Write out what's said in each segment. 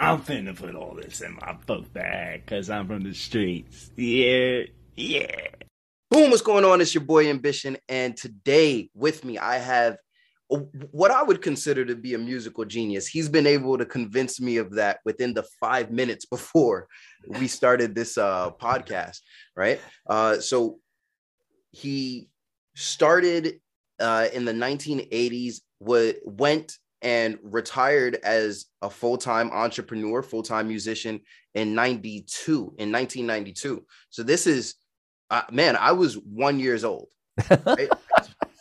I'm finna put all this in my book bag because I'm from the streets. Yeah, yeah. Boom, what's going on? It's your boy Ambition. And today with me, I have what I would consider to be a musical genius. He's been able to convince me of that within the five minutes before we started this uh, podcast, right? Uh, so he started uh, in the 1980s, w- went and retired as a full-time entrepreneur, full-time musician in 92, in 1992. So this is, uh, man, I was one years old. Right?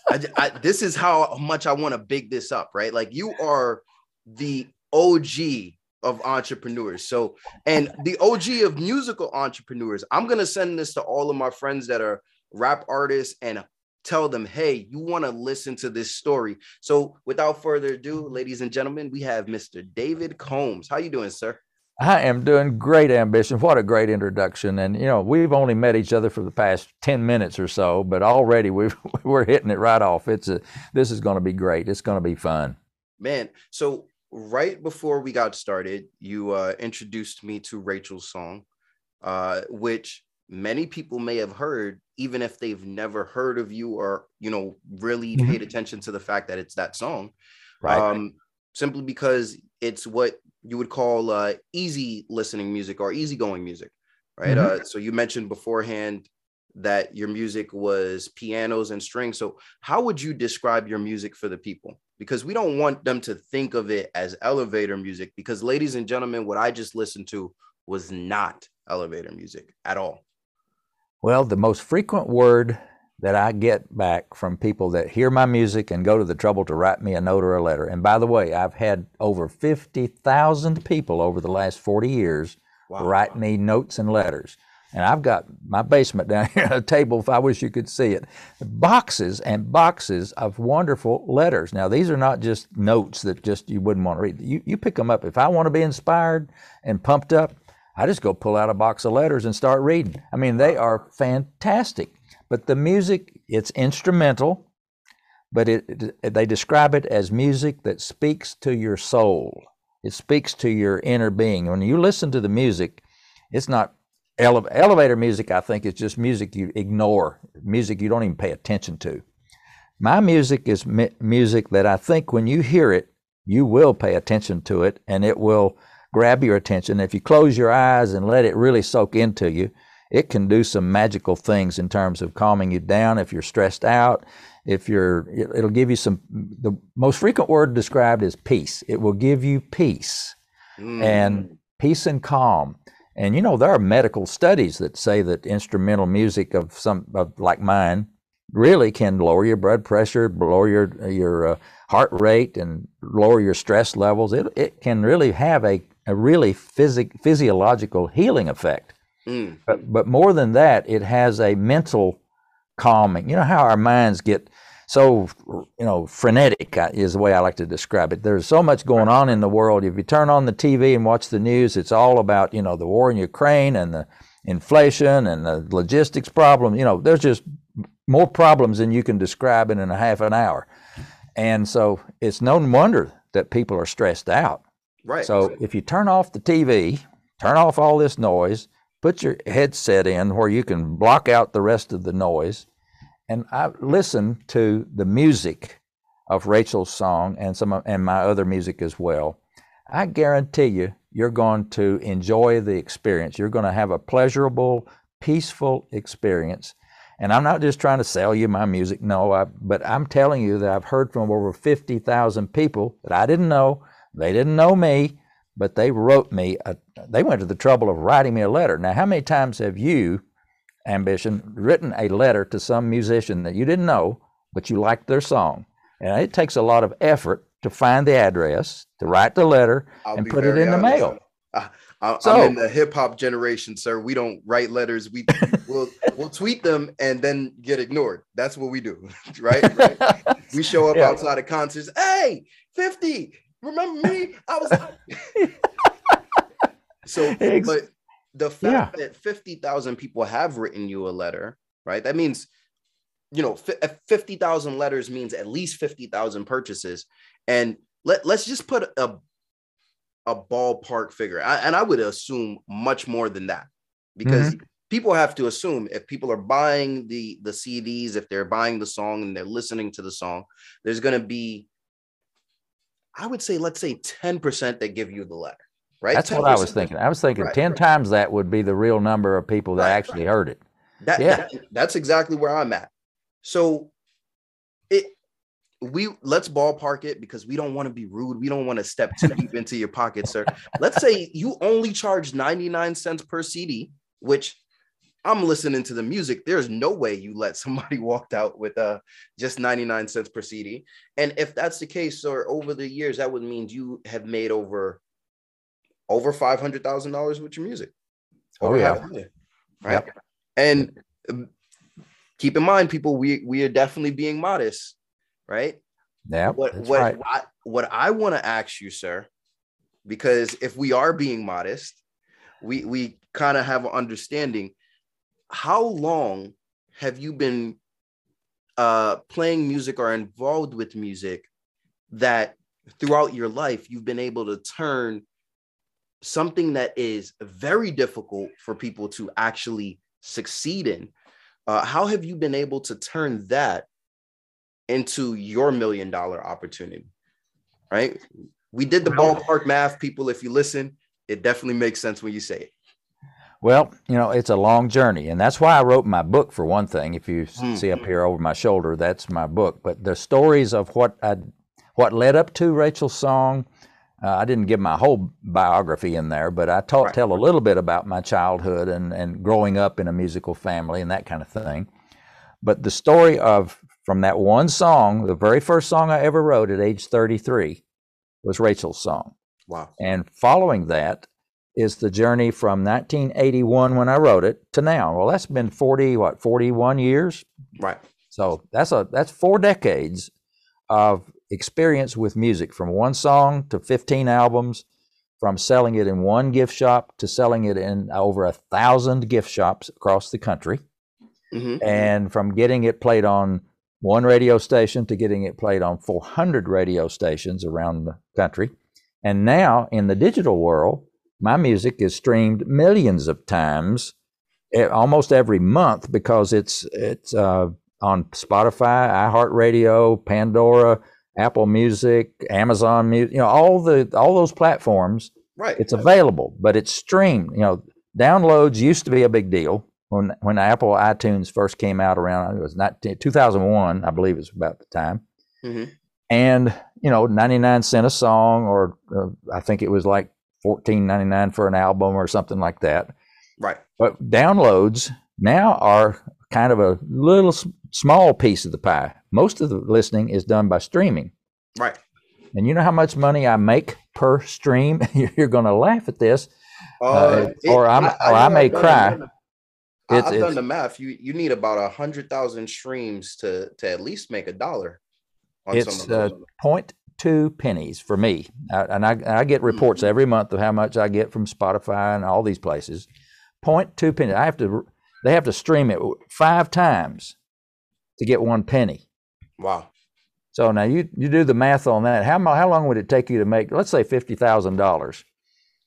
I, I, this is how much I want to big this up, right? Like you are the OG of entrepreneurs. So, and the OG of musical entrepreneurs. I'm going to send this to all of my friends that are rap artists and tell them, hey, you want to listen to this story. So, without further ado, ladies and gentlemen, we have Mr. David Combs. How you doing, sir? I am doing great, ambition. What a great introduction! And you know, we've only met each other for the past ten minutes or so, but already we we're hitting it right off. It's a this is going to be great. It's going to be fun, man. So right before we got started, you uh, introduced me to Rachel's song, uh, which many people may have heard, even if they've never heard of you or you know really mm-hmm. paid attention to the fact that it's that song. Right. Um, simply because it's what you would call uh, easy listening music or easygoing music, right? Mm-hmm. Uh, so you mentioned beforehand that your music was pianos and strings. So how would you describe your music for the people? Because we don't want them to think of it as elevator music. Because, ladies and gentlemen, what I just listened to was not elevator music at all. Well, the most frequent word that I get back from people that hear my music and go to the trouble to write me a note or a letter. And by the way, I've had over 50,000 people over the last 40 years wow. write me notes and letters. And I've got my basement down here, a table, if I wish you could see it. Boxes and boxes of wonderful letters. Now, these are not just notes that just you wouldn't want to read. You, you pick them up. If I want to be inspired and pumped up, I just go pull out a box of letters and start reading. I mean, they are fantastic. But the music, it's instrumental, but it, they describe it as music that speaks to your soul. It speaks to your inner being. When you listen to the music, it's not ele- elevator music. I think it's just music you ignore, music you don't even pay attention to. My music is mi- music that I think when you hear it, you will pay attention to it, and it will grab your attention. If you close your eyes and let it really soak into you, it can do some magical things in terms of calming you down if you're stressed out. If you're, it'll give you some. The most frequent word described is peace. It will give you peace, mm. and peace and calm. And you know there are medical studies that say that instrumental music of some of like mine really can lower your blood pressure, lower your your uh, heart rate, and lower your stress levels. It it can really have a a really physic, physiological healing effect. Mm. But, but more than that, it has a mental calming. You know how our minds get so, you know, frenetic uh, is the way I like to describe it. There's so much going on in the world. If you turn on the TV and watch the news, it's all about, you know, the war in Ukraine and the inflation and the logistics problem. You know, there's just more problems than you can describe in a half an hour. And so it's no wonder that people are stressed out. Right. So if you turn off the TV, turn off all this noise, put your headset in where you can block out the rest of the noise. And I listen to the music of Rachel's song and some of, and my other music as well. I guarantee you, you're going to enjoy the experience. You're going to have a pleasurable, peaceful experience. And I'm not just trying to sell you my music, no, I, but I'm telling you that I've heard from over 50,000 people that I didn't know. They didn't know me, but they wrote me, a, they went to the trouble of writing me a letter. Now, how many times have you, Ambition, written a letter to some musician that you didn't know, but you liked their song? And it takes a lot of effort to find the address, to write the letter, I'll and put it in the mail. I, am so, in the hip hop generation, sir. We don't write letters. We we'll we'll tweet them and then get ignored. That's what we do, right? right? we show up yeah. outside of concerts. Hey, fifty, Remember me? I was. so, but the fact yeah. that 50,000 people have written you a letter, right? That means, you know, 50,000 letters means at least 50,000 purchases. And let, let's just put a a ballpark figure, I, and I would assume much more than that, because mm-hmm. people have to assume if people are buying the the CDs, if they're buying the song and they're listening to the song, there's going to be, I would say, let's say ten percent that give you the letter. Right. That's what I was thinking. I was thinking right, ten right. times that would be the real number of people that right, actually heard it. That, yeah. That, that's exactly where I'm at. So it we let's ballpark it because we don't want to be rude. We don't want to step too deep into your pocket, sir. Let's say you only charge 99 cents per CD, which I'm listening to the music. There's no way you let somebody walked out with uh just 99 cents per CD. And if that's the case, or over the years, that would mean you have made over over five hundred thousand dollars with your music. Oh yeah. Right. Yep. And um, keep in mind, people, we we are definitely being modest right? Yeah. What what right. I, what I want to ask you, sir, because if we are being modest, we we kind of have an understanding. How long have you been uh, playing music or involved with music that throughout your life you've been able to turn something that is very difficult for people to actually succeed in? Uh, how have you been able to turn that into your million dollar opportunity, right? We did the ballpark math, people. If you listen, it definitely makes sense when you say it. Well, you know, it's a long journey, and that's why I wrote my book for one thing. If you mm. see up here over my shoulder, that's my book. But the stories of what I, what led up to Rachel's song, uh, I didn't give my whole biography in there, but I taught, right. tell a little bit about my childhood and, and growing up in a musical family and that kind of thing. But the story of from that one song, the very first song I ever wrote at age 33 was Rachel's song. Wow. And following that is the journey from 1981 when I wrote it to now. Well, that's been 40 what 41 years. Right. So that's a that's four decades of experience with music from one song to 15 albums from selling it in one gift shop to selling it in over a thousand gift shops across the country mm-hmm. and from getting it played on one radio station to getting it played on 400 radio stations around the country. And now in the digital world, my music is streamed millions of times eh, almost every month because it's it's uh, on Spotify, iHeartRadio, Pandora, Apple Music, Amazon Music, you know, all the all those platforms. Right. It's available, but it's streamed. You know, downloads used to be a big deal when when Apple iTunes first came out around it was not 2001, I believe it was about the time. Mm-hmm. And you know, 99 cent a song, or uh, I think it was like 14.99 for an album or something like that. Right. But downloads now are kind of a little small piece of the pie. Most of the listening is done by streaming. Right. And you know how much money I make per stream? You're going to laugh at this, uh, uh, or, I'm, I, or I may cry. It's, I've it's, done the math. You you need about a hundred thousand streams to to at least make a dollar. It's uh, point two pennies for me, I, and I I get reports mm-hmm. every month of how much I get from Spotify and all these places. Point two pennies. I have to. They have to stream it five times to get one penny. Wow. So now you you do the math on that. How how long would it take you to make? Let's say fifty thousand dollars.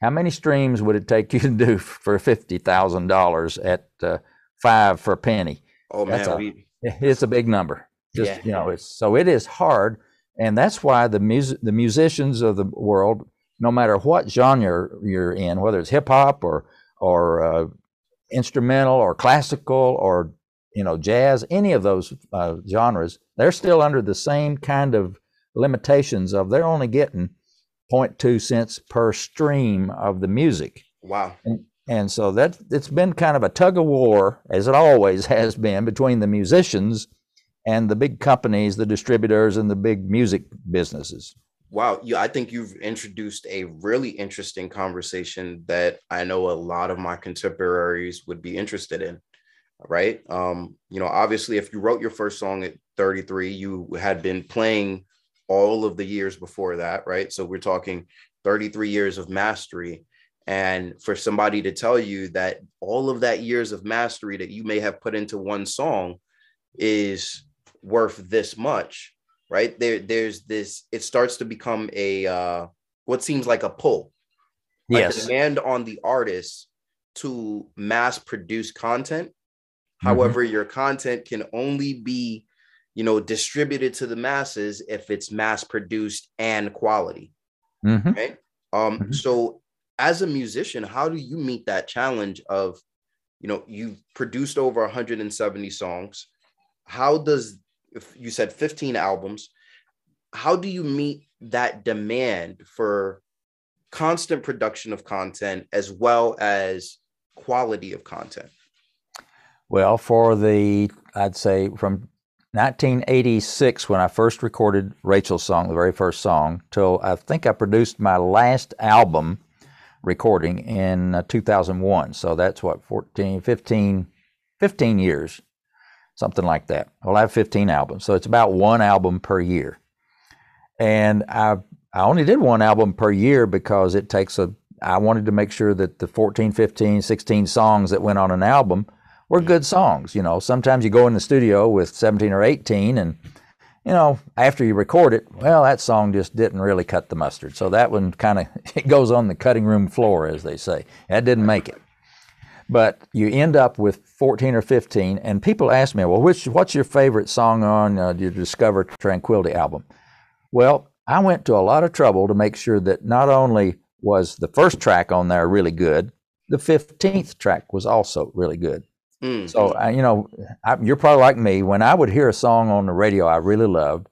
How many streams would it take you to do for fifty thousand dollars at uh, five for a penny? Oh man, a, we... it's a big number. Just yeah. you know, it's so it is hard, and that's why the music, the musicians of the world, no matter what genre you're in, whether it's hip hop or or uh, instrumental or classical or you know jazz, any of those uh, genres, they're still under the same kind of limitations of they're only getting 0.2 cents per stream of the music. Wow. And, and so that it's been kind of a tug of war, as it always has been, between the musicians and the big companies, the distributors, and the big music businesses. Wow, yeah, I think you've introduced a really interesting conversation that I know a lot of my contemporaries would be interested in. Right. Um, you know, obviously, if you wrote your first song at 33, you had been playing all of the years before that, right? So we're talking 33 years of mastery. And for somebody to tell you that all of that years of mastery that you may have put into one song is worth this much, right? There, there's this, it starts to become a uh, what seems like a pull, Yes. a demand on the artist to mass produce content. However, your content can only be, you know, distributed to the masses if it's mass produced and quality, hmm right? Um, Mhm. so as a musician, how do you meet that challenge of, you know, you've produced over 170 songs. How does you said 15 albums, how do you meet that demand for constant production of content as well as quality of content? Well, for the, I'd say from 1986, when I first recorded Rachel's song, the very first song, till I think I produced my last album recording in uh, 2001. So that's what, 14, 15, 15 years, something like that. Well, I have 15 albums. So it's about one album per year. And I, I only did one album per year because it takes a, I wanted to make sure that the 14, 15, 16 songs that went on an album were mm. good songs. You know, sometimes you go in the studio with 17 or 18 and, you know, after you record it, well, that song just didn't really cut the mustard. So that one kind of, it goes on the cutting room floor, as they say. That didn't make it. But you end up with 14 or 15, and people ask me, well, which, what's your favorite song on uh, your Discover Tranquility album? Well, I went to a lot of trouble to make sure that not only was the first track on there really good, the 15th track was also really good. Mm. So, I, you know, I, you're probably like me. When I would hear a song on the radio I really loved,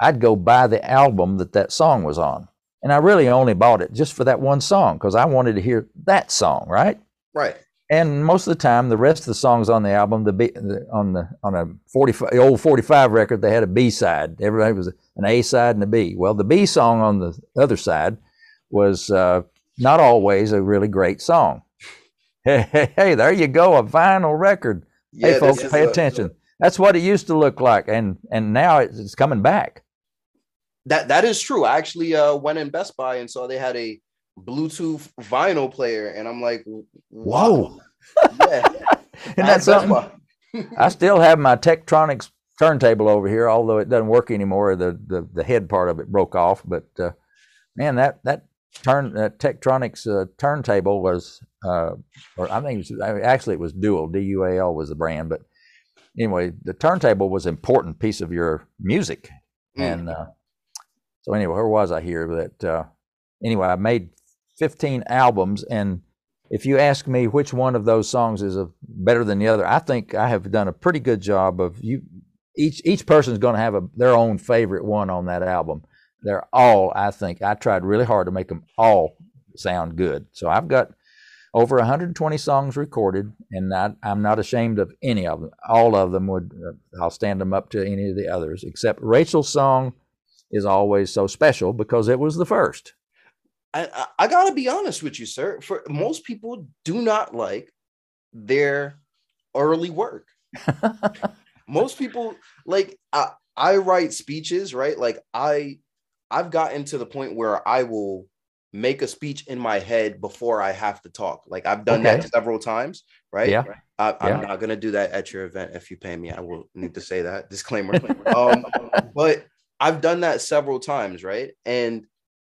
I'd go buy the album that that song was on. And I really only bought it just for that one song because I wanted to hear that song, right? right. And most of the time, the rest of the songs on the album, the, B, the on the on a 45 old 45 record, they had a B side. Everybody was an A side and a B. Well, the B song on the other side was uh, not always a really great song. Hey, hey, hey, there you go, a vinyl record. Yeah, hey, folks, pay a- attention. That's what it used to look like, and and now it's, it's coming back. that that is true. I actually uh, went in Best Buy and saw they had a Bluetooth vinyl player, and I'm like, whoa, Yeah, Isn't that something? I still have my Technics turntable over here, although it doesn't work anymore. The the, the head part of it broke off. But uh, man, that that turn that Technics uh, turntable was, uh, or I think it was, I mean, actually it was Dual. D U A L was the brand. But anyway, the turntable was an important piece of your music. Mm. And uh, so anyway, where was I here? That uh, anyway, I made 15 albums, and if you ask me which one of those songs is a, better than the other, I think I have done a pretty good job of you. Each each person is going to have a, their own favorite one on that album. They're all, I think, I tried really hard to make them all sound good. So I've got over 120 songs recorded, and I, I'm not ashamed of any of them. All of them would, uh, I'll stand them up to any of the others, except Rachel's song is always so special because it was the first. I, I, gotta be honest with you, sir. For most people, do not like their early work. most people like I, I write speeches, right? Like I I've gotten to the point where I will make a speech in my head before I have to talk. Like I've done Okay. that several times, right? Yeah. I, I'm Yeah. not gonna do that at your event if you pay me. I will need to say that disclaimer. um, but I've done that several times, right? And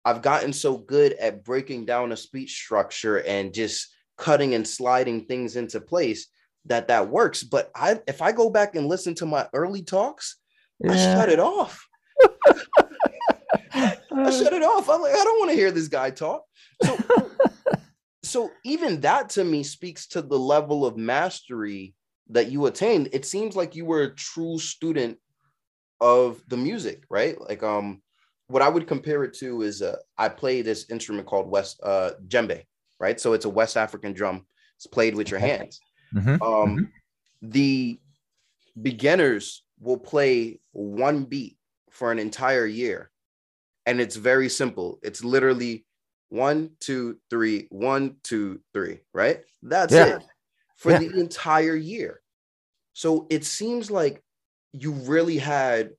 I've gotten so good at breaking down a speech structure and just cutting and sliding things into place that that works. But I, if I go back and listen to my early talks, I shut it off. I shut it off. I'm like, I don't want to hear this guy talk. So, so even that to me speaks to the level of mastery that you attained. It seems like you were a true student of the music, right? Like, um, what I would compare it to is uh, I play this instrument called West uh, djembe, right? So it's a West African drum. It's played with your hands. Mhm. Um, the beginners will play one beat for an entire year, and it's very simple. It's literally one, two, three, one, two, three, right? That's Yeah. it for Yeah. the entire year. So it seems like you really had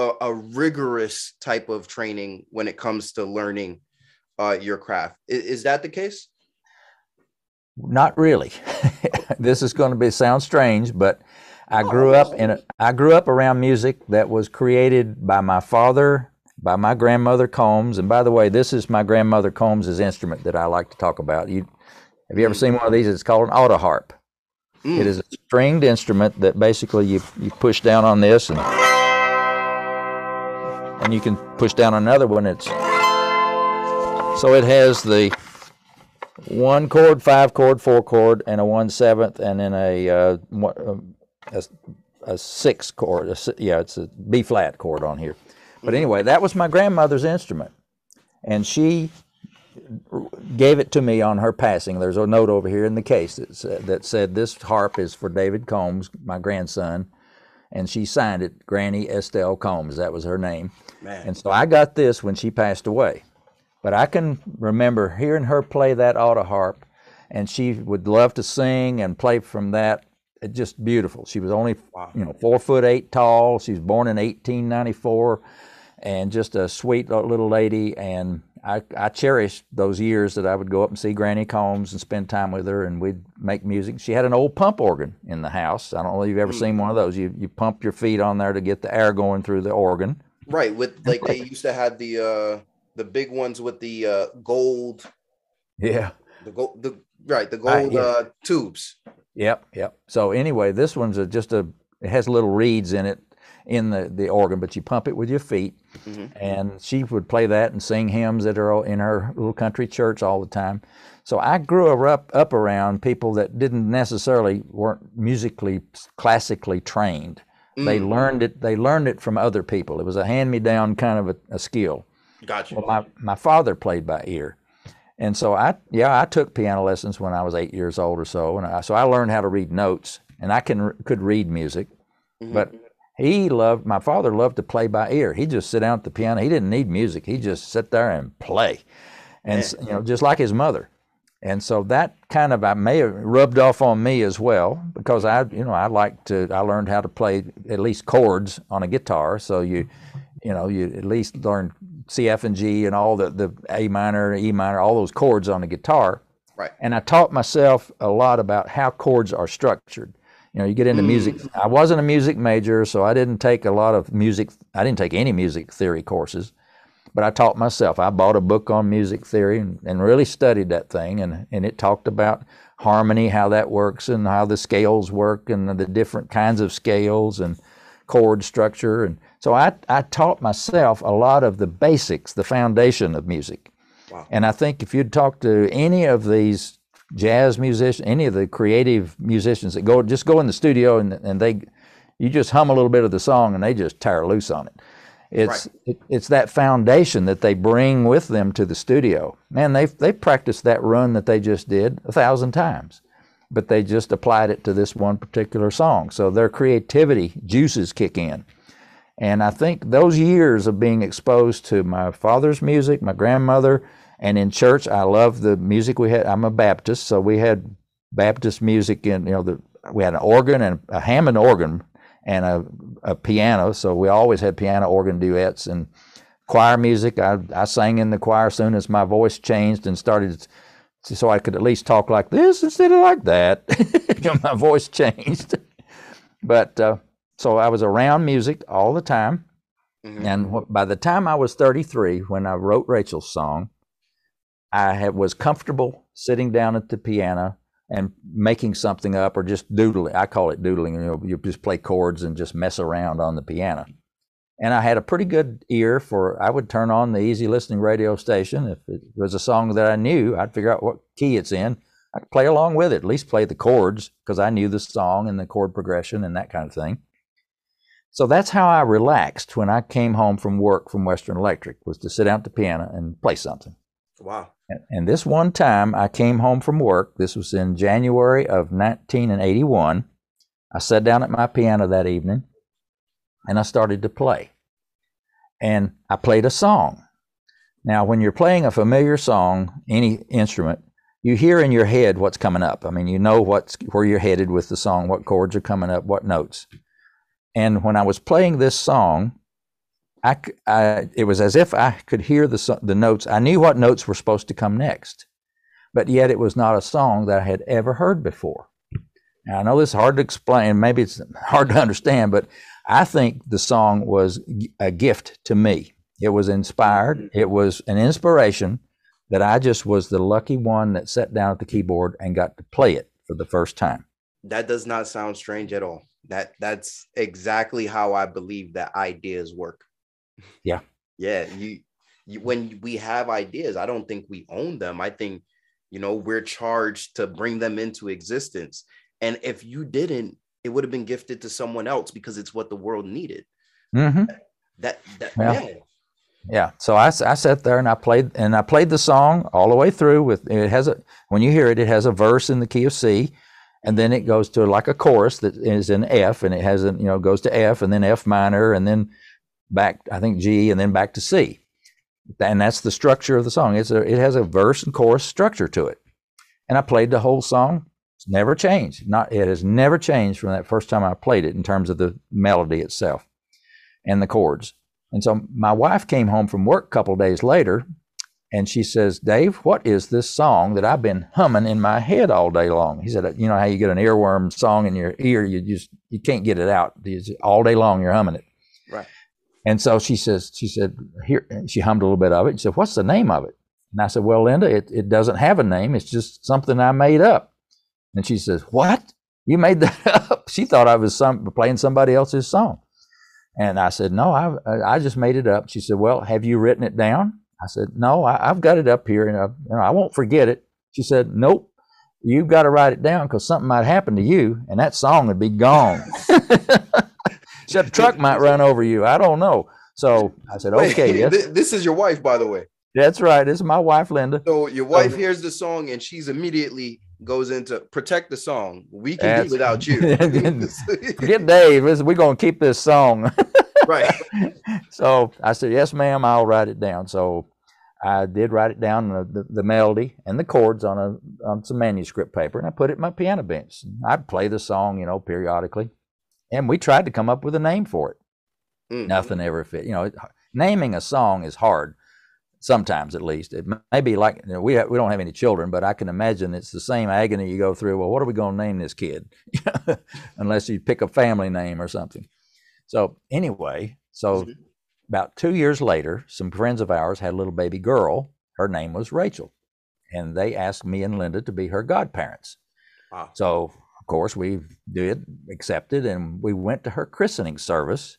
a, a rigorous type of training when it comes to learning uh, your craft. I- is that the case? Not really. this is going to be sound strange, but I grew up in a, I grew up around music that was created by my father, by my grandmother Combs. And by the way, this is my grandmother Combs' instrument that I like to talk about. You have you ever seen one of these? It's called an auto harp. It is a stringed instrument that basically you you push down on this and and you can push down another one. It's so it has the one chord, five chord, four chord, and a one seventh, and then a uh, um, a, a six chord. A, yeah, it's a B flat chord on here. But anyway, that was my grandmother's instrument, and she gave it to me on her passing. There's a note over here in the case that said, that said this harp is for David Combs, my grandson, and she signed it, Granny Estelle Combs. That was her name. Man. And so I got this when she passed away. But I can remember hearing her play that auto harp, and she would love to sing and play from that. It just beautiful. She was only, you know, four foot eight tall. She was born in 1894, and just a sweet little lady. And I, I cherished those years that I would go up and see Granny Combs and spend time with her, and we'd make music. She had an old pump organ in the house. I don't know if you've ever hmm. seen one of those. You you pump your feet on there to get the air going through the organ. Right, with like they used to have the uh the big ones with the uh gold Yeah. the gold the right the gold yeah. uh tubes. Yep, yep. So anyway, this one's a, just a. It has little reeds in it in the the organ, but you pump it with your feet. Mhm. And she would play that and sing hymns that are in her little country church all the time. So I grew up up around people that didn't necessarily weren't musically classically trained. They Mm, learned it. They learned it from other people. It was a hand me down kind of a, a skill. Gotcha. Well, my, my father played by ear. And so I, yeah, I took piano lessons when I was eight years old or so. And I, so I learned how to read notes and I can, could read music. Mhm. But he loved, my father loved to play by ear. He'd just sit down at the piano. He didn't need music. He'd just sit there and play. And, s- you know, just like his mother. And so that kind of I may have rubbed off on me as well because I you know I like to I learned how to play at least chords on a guitar. So you you know you at least learn C F and G and all the the A minor E minor all those chords on the guitar. Right. and I taught myself a lot about how chords are structured. You know you get into music. Mm. I wasn't a music major so I didn't take a lot of music I didn't take any music theory courses but I taught myself. I bought a book on music theory and, and really studied that thing, and, and it talked about harmony, how that works, and how the scales work, and the different kinds of scales and chord structure. And so I, I taught myself a lot of the basics, the foundation of music. Wow. And I think if you'd talk to any of these jazz musicians, any of the creative musicians that go just go in the studio and, and they, you just hum a little bit of the song and they just tear loose on it. It's it, it's that foundation that they bring with them to the studio. Man, they've they've practiced that run that they just did a thousand times, but they just applied it to this one particular song. So their creativity juices kick in. And I think those years of being exposed to my father's music, my grandmother, and in church, I love the music we had. I'm a Baptist, so we had Baptist music in, you know, the, we had an organ and a Hammond organ and a, a piano. So we always had piano organ duets and choir music. I, I sang in the choir as soon as my voice changed and started so I could at least talk like this instead of like that. You know, my voice changed. But uh, so I was around music all the time. Mhm. And wh- by the time I was 33, when I wrote Rachel's song, I had, was comfortable sitting down at the piano and making something up or just doodling. I call it doodling. You know, you just play chords and just mess around on the piano. And I had a pretty good ear for. I would turn on the easy listening radio station if it was a song that I knew. I'd figure out what key it's in. I'd play along with it, at least play the chords because I knew the song and the chord progression and that kind of thing. So that's how I relaxed when I came home from work from Western Electric was to sit down at the piano and play something. Wow. And- this one time I came home from work, this was in January of 1981. I sat down at my piano that evening and I started to play. And I played a song. Now, when you're playing a familiar song, any instrument, you hear in your head what's coming up. I mean, you know what's where you're headed with the song, what chords are coming up, what notes. And when I was playing this song, I, I- it was as if I could hear the the notes. I knew what notes were supposed to come next, but yet it was not a song that I had ever heard before. Now, I know this is hard to explain. Maybe it's hard to understand, but I think the song was a gift to me. It was inspired. It was an inspiration that I just was the lucky one that sat down at the keyboard and got to play it for the first time. That does not sound strange at all. That that's exactly how I believe that ideas work. Yeah. Yeah, you, you when we have ideas, I don't think we own them. I think you know we're charged to bring them into existence. And if you didn't, it would have been gifted to someone else because it's what the world needed. Mm-hmm. That that Yeah. yeah. Yeah. So I sat there and I played and I played the song all the way through with it has a when you hear it it has a verse in the key of C and then it goes to like a chorus that is in F and it has a you know goes to F and then F minor and then back I think G and then back to C. And that's the structure of the song. It's a it has a verse and chorus structure to it. And I played the whole song. It's never changed. Not it has never changed from that first time I played it in terms of the melody itself and the chords. And so my wife came home from work a couple days later and she says, Dave, what is this song that I've been humming in my head all day long? He said, You know how you get an earworm song in your ear, you just you can't get it out. All day long you're humming it. And so she says, she said, here she hummed a little bit of it. She said, What's the name of it? And I said, Well, Linda, it, it doesn't have a name. It's just something I made up. And she says, What? You made that up? She thought I was some playing somebody else's song. And I said, No, I, I just made it up. She said, Well, have you written it down? I said, No, I, I've got it up here and I, you know, I won't forget it. She said, Nope, you've got to write it down because something might happen to you and that song would be gone. said, A truck might run over you. I don't know. So I said, Wait, Okay, yes, thi- this is your wife, by the way. that's right. This is my wife, Linda. So your wife Um, hears the song and she's immediately goes into protect the song. We can do without you. Forget Dave. We're going to keep this song. right. so I said, "Yes, ma'am. I'll write it down." So I did write it down, the, the, the melody and the chords on a on some manuscript paper, and I put it in my piano bench. I'd play the song, you know, periodically, and we tried to come up with a name for it. Mm. Nothing ever fit. You know, naming a song is hard. Sometimes, at least, it may be like you know, we ha- we don't have any children, but I can imagine it's the same agony you go through. Well, what are we going to name this kid? Unless you pick a family name or something. So anyway, so Mhm. about two years later, some friends of ours had a little baby girl. Her name was Rachel, and they asked me and Linda to be her godparents. Wow. So course we did, accepted, and we went to her christening service,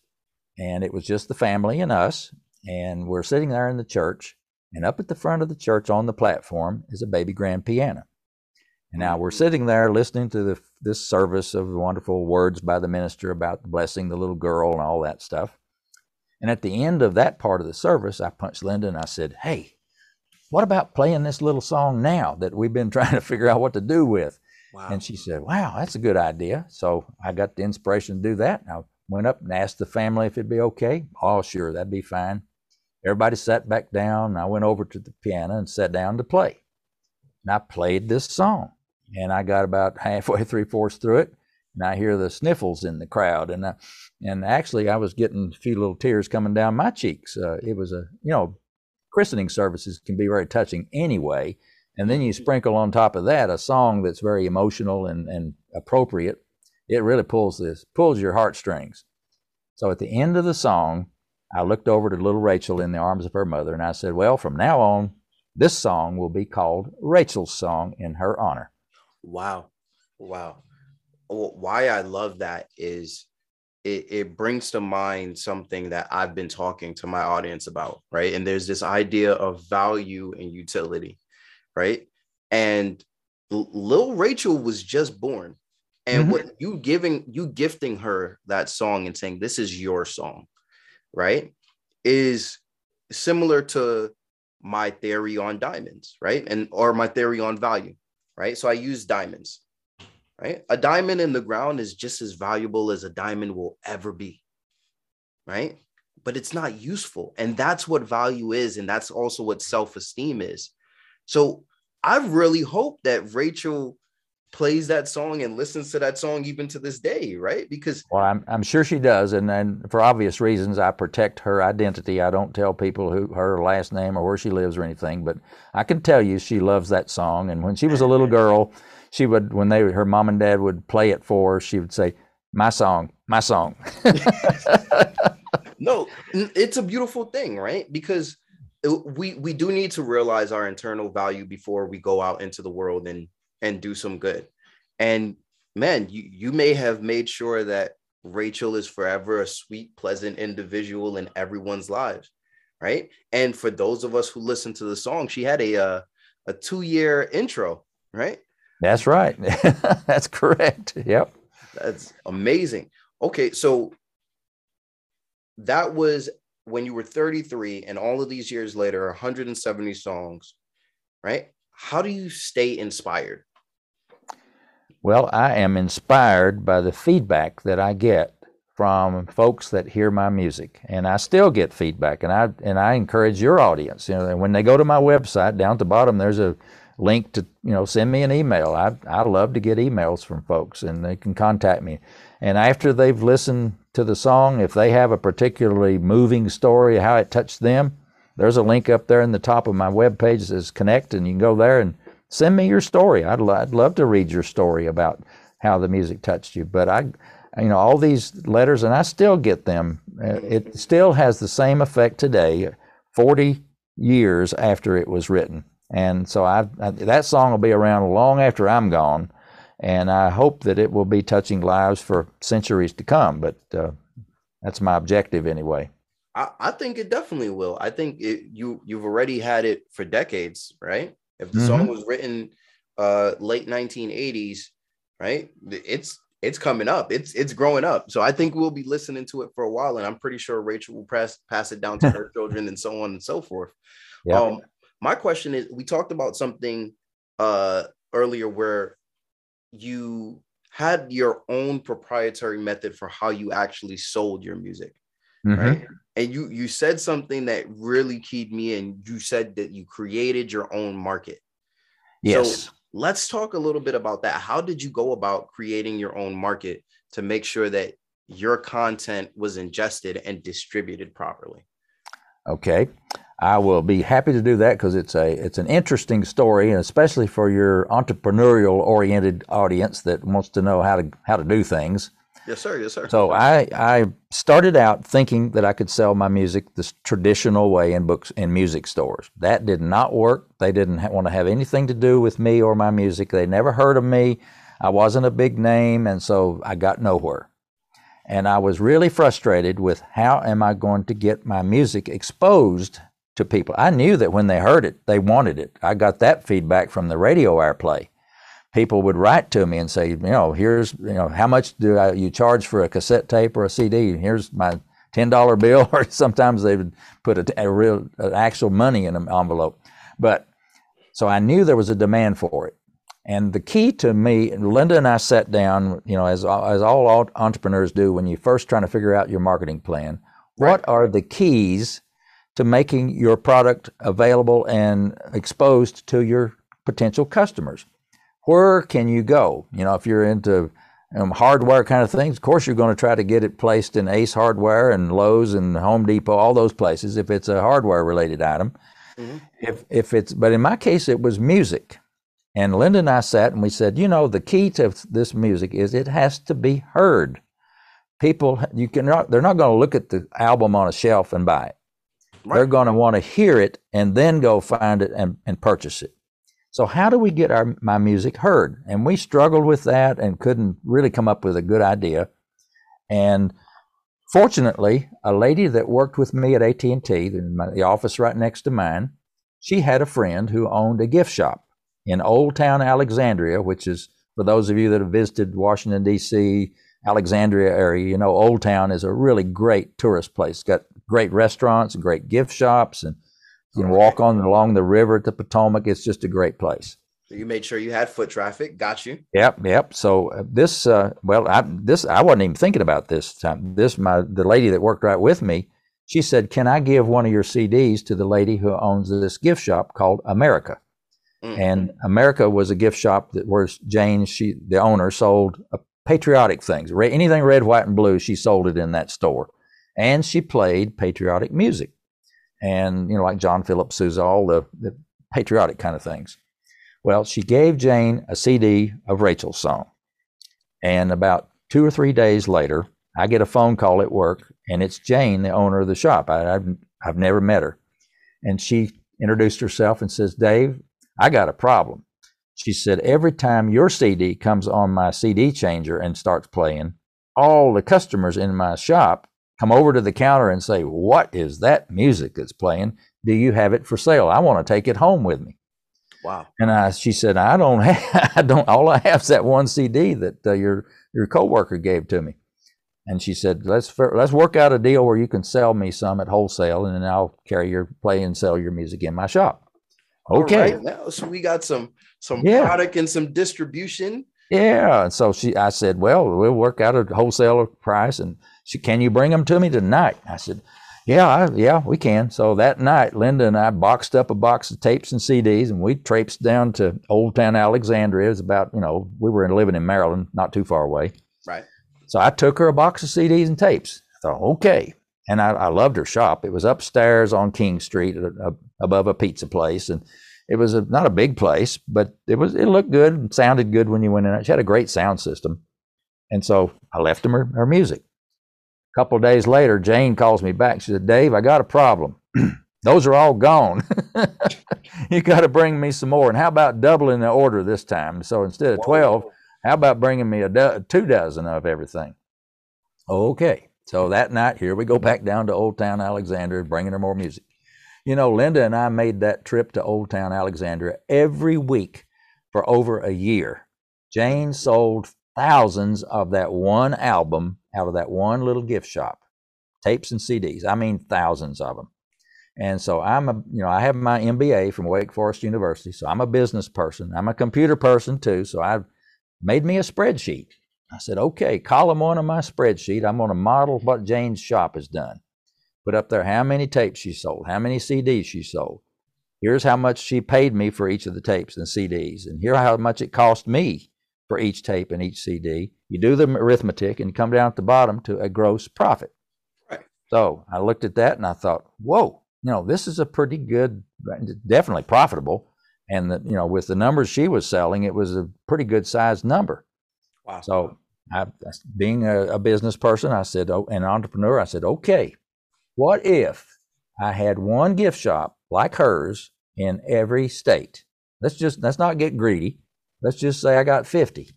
and it was just the family and us, and we're sitting there in the church, and up at the front of the church on the platform is a baby grand piano. And now we're sitting there listening to the, this service of wonderful words by the minister about blessing the little girl and all that stuff. And at the end of that part of the service, I punched Linda and I said, Hey, what about playing this little song now that we've been trying to figure out what to do with? Wow. And she said, Wow, that's a good idea. So I got the inspiration to do that. I went up and asked the family if it'd be okay. Oh, sure, that'd be fine. Everybody sat back down. I went over to the piano and sat down to play. And I played this song. And I got about halfway, three fourths through it. And I hear the sniffles in the crowd. And I, and actually, I was getting a few little tears coming down my cheeks. Uh, it was a, you know, christening services can be very touching anyway. And then you sprinkle on top of that a song that's very emotional and, and appropriate. It really pulls this, pulls your heartstrings. So at the end of the song, I looked over to little Rachel in the arms of her mother and I said, Well, from now on, this song will be called Rachel's Song in her honor. Wow. Wow. Wh- Why I love that is it, it brings to mind something that I've been talking to my audience about, right? And there's this idea of value and utility, right? And L- Lil Rachel was just born. And Mhm. what you giving you gifting her that song and saying this is your song, right? Is similar to my theory on diamonds, right? And or my theory on value right? So I use diamonds, right? A diamond in the ground is just as valuable as a diamond will ever be, right? But it's not useful. And that's what value is. And that's also what self esteem is. So I really hope that Rachel plays that song and listens to that song even to this day, right? Because Well, I'm, I'm sure she does. And, and for obvious reasons, I protect her identity. I don't tell people who her last name or where she lives or anything, but I can tell you she loves that song. And when she was a little mm-hmm. girl, she would, when they, her mom and dad would play it for her, she would say, my song, my song. no, it's a beautiful thing, right? Because we we do need to realize our internal value before we go out into the world and and do some good. And man, you you may have made sure that Rachel is forever a sweet, pleasant individual in everyone's lives, right? And for those of us who listen to the song, she had a uh, a two year intro, right? That's right. That's correct. Yep. That's amazing. Okay, so that was when you were 33 and all of these years later 170 songs right? How do you stay inspired? Well i am inspired by the feedback that i get from folks that hear my music and i still get feedback and i and i encourage your audience you know when they go to my website down at the bottom there's a link to you know send me an email. I i love to get emails from folks and they can contact me. And after they've listened to the song, if they have a particularly moving story, how it touched them, there's a link up there in the top of my web page that says connect, and you can go there and send me your story. I'd, I'd love to read your story about how the music touched you. But I, you know, all these letters, and I still get them. Uh, it still has the same effect today, 40 years after it was written. And so I, I that song will be around long after I'm gone and I hope that it will be touching lives for centuries to come. But uh, that's my objective anyway. I, I, think it definitely will. I think it, you you've already had it for decades, right? If the mm-hmm. song was written uh, late 1980s, right? It's it's coming up. It's it's growing up. So I think we'll be listening to it for a while, and I'm pretty sure Rachel will pass pass it down to her children and so on and so forth. Yeah. Um, my question is: We talked about something uh, earlier where you had your own proprietary method for how you actually sold your music mm-hmm. right? And you you said something that really keyed me and you said that you created your own market. Yes. so let's talk a little bit about that. How did you go about creating your own market to make sure that your content was ingested and distributed properly? Okay I will be happy to do that because it's a it's an interesting story, and especially for your entrepreneurial oriented audience that wants to know how to how to do things. Yes, sir. Yes, sir. So I I started out thinking that I could sell my music the traditional way in books in music stores. That did not work. They didn't ha- want to have anything to do with me or my music. They never heard of me. I wasn't a big name, and so I got nowhere. And I was really frustrated with how am I going to get my music exposed to people. I knew that when they heard it, they wanted it. I got that feedback from the radio airplay. People would write to me and say, you know, here's, you know, how much do I, you charge for a cassette tape or a CD? Here's my ten dollar bill, or sometimes they would put a, a real, an actual money in an envelope. But so I knew there was a demand for it. And the key to me, Linda and I sat down, you know, as as all entrepreneurs do when you're first trying to figure out your marketing plan. Right. What are the keys to making your product available and exposed to your potential customers. Where can you go? You know, if you're into um, hardware kind of things, of course you're going to try to get it placed in Ace Hardware and Lowe's and Home Depot, all those places if it's a hardware related item. Mm-hmm. If if it's but in my case it was music. And Linda and I sat and we said, you know, the key to this music is it has to be heard. People you cannot—they're not going to look at the album on a shelf and buy it. Right. They're going to want to hear it and then go find it and, and purchase it. So how do we get our my music heard? And we struggled with that and couldn't really come up with a good idea. And fortunately, a lady that worked with me at AT&T, the office right next to mine, she had a friend who owned a gift shop in Old Town Alexandria, which is for those of you that have visited Washington D.C., Alexandria area, you know, Old Town is a really great tourist place. Got great restaurants and great gift shops, and you can walk on along the river at the Potomac. It's just a great place. So you made sure you had foot traffic. Got you. Yep, yep. So uh, this, uh, well, I, this I wasn't even thinking about this time. This my the lady that worked right with me. She said, "Can I give one of your CDs to the lady who owns this gift shop called America?" Mm-hmm. And America was a gift shop that where Jane, she the owner, sold uh, patriotic things. Anything red, white, and blue, she sold it in that store and she played patriotic music, and you know, like John Philip Sousa, all the, the patriotic kind of things. Well, she gave Jane a CD of Rachel's song, and about two or three days later, I get a phone call at work, and it's Jane, the owner of the shop. I, I've I've never met her, and she introduced herself and says, "Dave, I got a problem." She said, "Every time your CD comes on my CD changer and starts playing, all the customers in my shop come over to the counter and say, "What is that music that's playing? Do you have it for sale? I want to take it home with me." Wow. And I, she said, I don't have, I don't, all I have is that one CD that uh, your, your coworker gave to me. And she said, let's, let's work out a deal where you can sell me some at wholesale and then I'll carry your play and sell your music in my shop. Okay. Now, so we got some, some yeah. product and some distribution. Yeah. And so she, I said, well, we'll work out a wholesale price. And she, can you bring them to me tonight? I said, yeah, I, yeah, we can. So that night, Linda and I boxed up a box of tapes and CDs, and we traipsed down to Old Town Alexandria. It was about, you know, we were living in Maryland, not too far away. Right. So I took her a box of CDs and tapes. I thought, okay. And I, I loved her shop. It was upstairs on King Street, uh, above a pizza place, and it was a, not a big place, but it was it looked good and sounded good when you went in. She had a great sound system, and so I left them her, her music. A couple of days later, Jane calls me back. She said, Dave, I got a problem. Those are all gone. you got to bring me some more. And how about doubling the order this time? So instead of 12, how about bringing me a do- two dozen of everything? Okay. So that night, here we go back down to Old Town Alexandria, bringing her more music. You know, Linda and I made that trip to Old Town Alexandria every week for over a year. Jane sold thousands of that one album out of that one little gift shop, tapes and CDs. I mean, thousands of them. And so I'm a, you know, I have my MBA from Wake Forest University. So I'm a business person. I'm a computer person too. So I made me a spreadsheet. I said, okay, column one of my spreadsheet, I'm going to model what Jane's shop has done. Put up there how many tapes she sold, how many CDs she sold. Here's how much she paid me for each of the tapes and CDs. And here how much it cost me for each tape and each CD. You do the arithmetic and come down at the bottom to a gross profit. Right. So I looked at that and I thought, whoa, you know, this is a pretty good, definitely profitable. And the, you know, with the numbers she was selling, it was a pretty good sized number. Wow. So I, being a, a business person, I said, oh, an entrepreneur, I said, okay, what if I had one gift shop like hers in every state? Let's just let's not get greedy. Let's just say I got 50.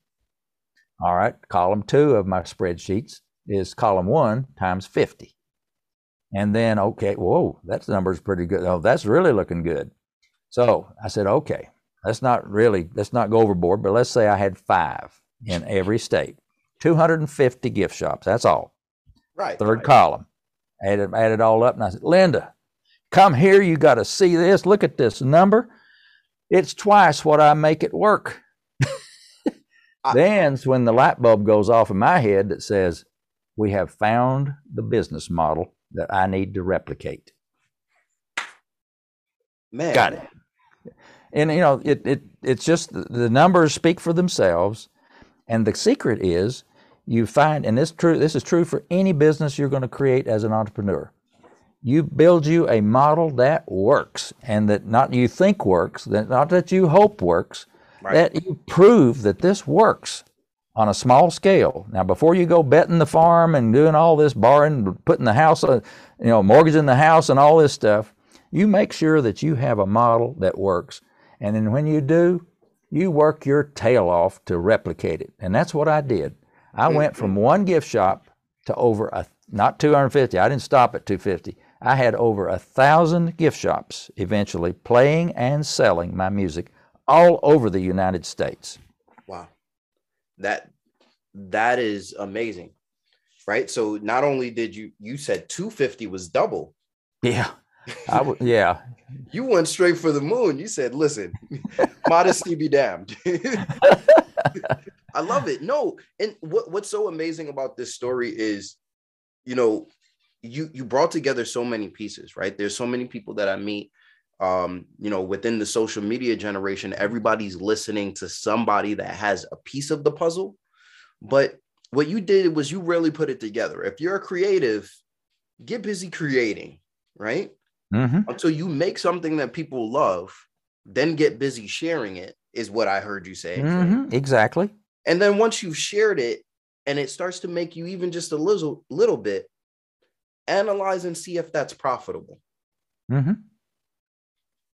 All right, column two of my spreadsheets is column one times 50. And then, okay, whoa, that number's pretty good. Oh, that's really looking good. So I said, okay, let's not really, let's not go overboard, but let's say I had five in every state, 250 gift shops. That's all. Right. Third right. column. Added, added all up. And I said, Linda, come here. You got to see this. Look at this number. It's twice what I make it work. Then's when the light bulb goes off in my head that says, We have found the business model that I need to replicate. Man. Got it. And you know, it, it it's just the numbers speak for themselves. And the secret is you find, and this true this is true for any business you're going to create as an entrepreneur. You build you a model that works and that not you think works, that not that you hope works, right. that you prove that this works on a small scale. Now, before you go betting the farm and doing all this borrowing, putting the house, uh, you know, mortgaging the house and all this stuff, you make sure that you have a model that works. And then when you do, you work your tail off to replicate it. And that's what I did. I went from one gift shop to over a, not 250, I didn't stop at 250. I had over a thousand gift shops eventually playing and selling my music all over the United States. Wow. That that is amazing. Right? So not only did you you said 250 was double. Yeah. I w- yeah. You went straight for the moon. You said, "Listen, modesty be damned." I love it. No, and what what's so amazing about this story is, you know, you you brought together so many pieces, right? There's so many people that I meet um, you know, within the social media generation, everybody's listening to somebody that has a piece of the puzzle. But what you did was you really put it together. If you're a creative, get busy creating, right? Mm-hmm. Until you make something that people love, then get busy sharing it, is what I heard you say. Mm-hmm. Exactly. And then once you've shared it and it starts to make you even just a little little bit, analyze and see if that's profitable. hmm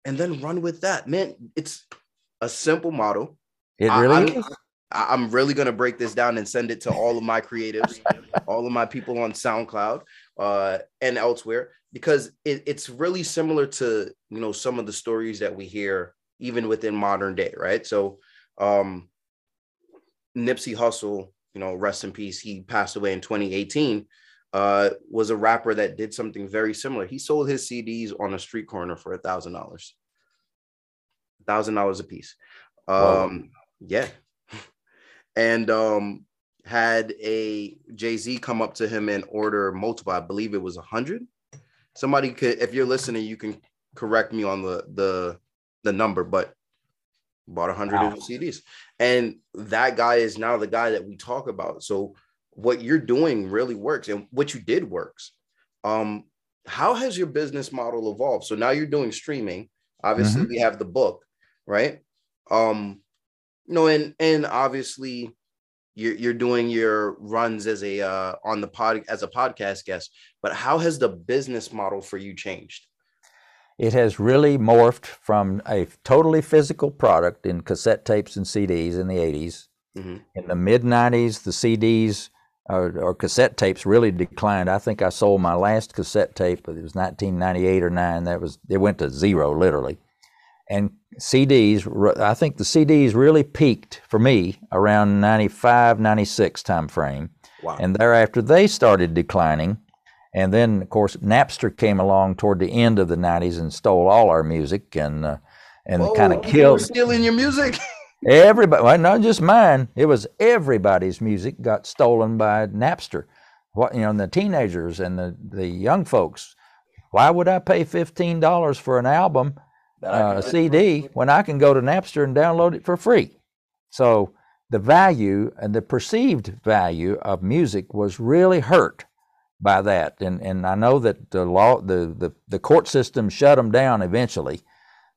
And then run with that. Man, it's a simple model. It I- really I'm, is. I- I'm really gonna break this down and send it to all of my creatives, all of my people on SoundCloud uh, and elsewhere, because it, it's really similar to you know some of the stories that we hear even within modern day, right? So, um, Nipsey Hussle, you know, rest in peace. He passed away in 2018. Uh, was a rapper that did something very similar. He sold his CDs on a street corner for a thousand dollars, thousand dollars a piece. Um, yeah, and um, had a Jay Z come up to him and order multiple. I believe it was a hundred. Somebody could, if you're listening, you can correct me on the the the number, but bought a hundred Wow. CDs, and that guy is now the guy that we talk about. So what you're doing really works, and what you did works. Um, how has your business model evolved? So now you're doing streaming. Obviously, we have the book, right? Um, you know, and and obviously you're you're doing your runs as a uh on the pod as a podcast guest, but how has the business model for you changed? It has really morphed from a totally physical product in cassette tapes and CDs in the 80s. Mhm. In the mid 90s, the CDs or, or cassette tapes really declined. I think I sold my last cassette tape, but it was 1998 or 9. That was it went to zero literally. And CDs, I think the CDs really peaked for me around 95, 96 time frame. Wow. And thereafter, they started declining. And then, of course, Napster came along toward the end of the 90s and stole all our music and uh, and kind of killed stealing your music. everybody. Well, not just mine. It was everybody's music got stolen by Napster. What you know, and the teenagers and the the young folks. Why would I pay fifteen dollars for an album, uh, a CD, when I can go to Napster and download it for free? So the value and the perceived value of music was really hurt by that. And and I know that the law, the the, the court system shut them down eventually.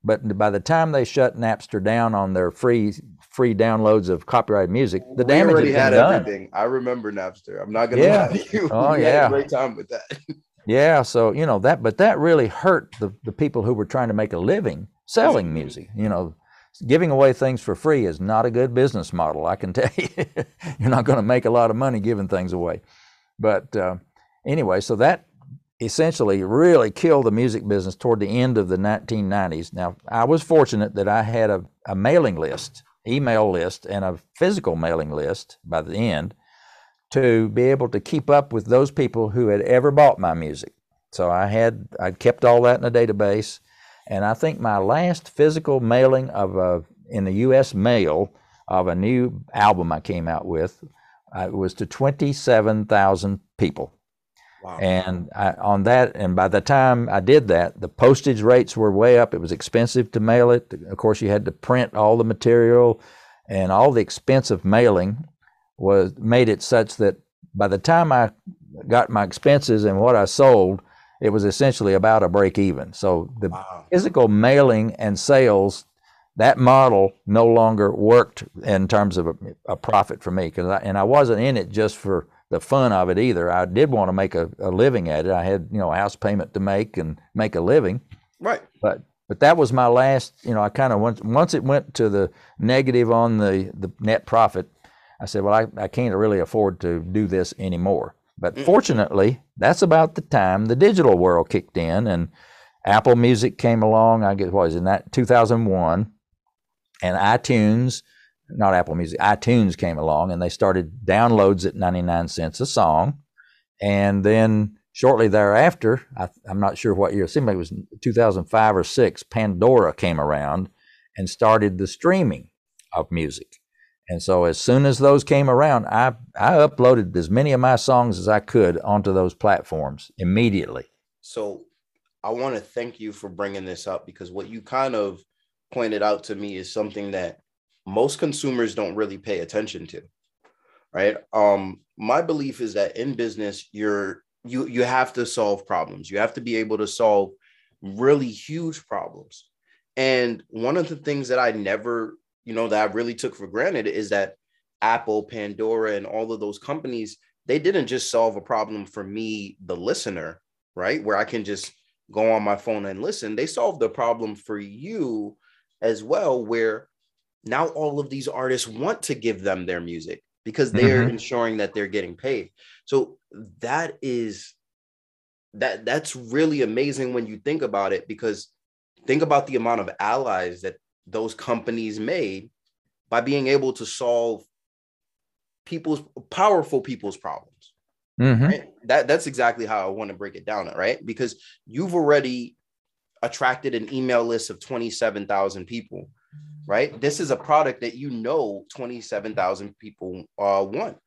But by the time they shut Napster down on their free free downloads of copyrighted music, the we damage already had done. everything. I remember Napster. I'm not gonna Yeah. lie to you. Oh, we had yeah. a great time with that. Yeah, so you know that, but that really hurt the, the people who were trying to make a living selling music. You know, giving away things for free is not a good business model. I can tell you, you're not going to make a lot of money giving things away. But uh, anyway, so that essentially really killed the music business toward the end of the 1990s. Now, I was fortunate that I had a, a mailing list, email list, and a physical mailing list by the end to be able to keep up with those people who had ever bought my music. So I had I kept all that in a database, and I think my last physical mailing of a in the U.S. mail of a new album I came out with uh, was to twenty seven thousand people. Wow. And I, on that, and by the time I did that, the postage rates were way up. It was expensive to mail it. Of course, you had to print all the material, and all the expense of mailing was made it such that by the time I got my expenses and what I sold, it was essentially about a break even. So the wow. physical mailing and sales, that model no longer worked in terms of a, a profit for me. Cause I, and I wasn't in it just for the fun of it either. I did want to make a, a living at it. I had, you know, a house payment to make and make a living, Right. but, but that was my last, you know, I kind of once, once it went to the negative on the, the net profit, I said, well, I, I can't really afford to do this anymore. But Mm. fortunately, that's about the time the digital world kicked in and Apple Music came along. I guess what was it, in that 2001, and iTunes, not Apple Music, iTunes came along, and they started downloads at 99 cents a song, and then shortly thereafter, I, I'm not sure what year, it seemed like it was 2005 or six. Pandora came around and started the streaming of music. And so as soon as those came around, I, I uploaded as many of my songs as I could onto those platforms immediately. So I want to thank you for bringing this up because what you kind of pointed out to me is something that most consumers don't really pay attention to. Right? Um my belief is that in business you're you you have to solve problems. You have to be able to solve really huge problems. And one of the things that I never, you know, that I really took for granted is that Apple, Pandora and all of those companies they didn't just solve a problem for me the listener right? Where I can just go on my phone and listen. They solved the problem for you as well, where now all of these artists want to give them their music because they're mm-hmm. ensuring that they're getting paid. So that is that that's really amazing when you think about it because think about the amount of allies that those companies made by being able to solve people's powerful people's problems. Mm-hmm. Right? That that's exactly how I want to break it down, right? Because you've already attracted an email list of 27,000 people, right? This is a product that you know 27,000 people uh, want.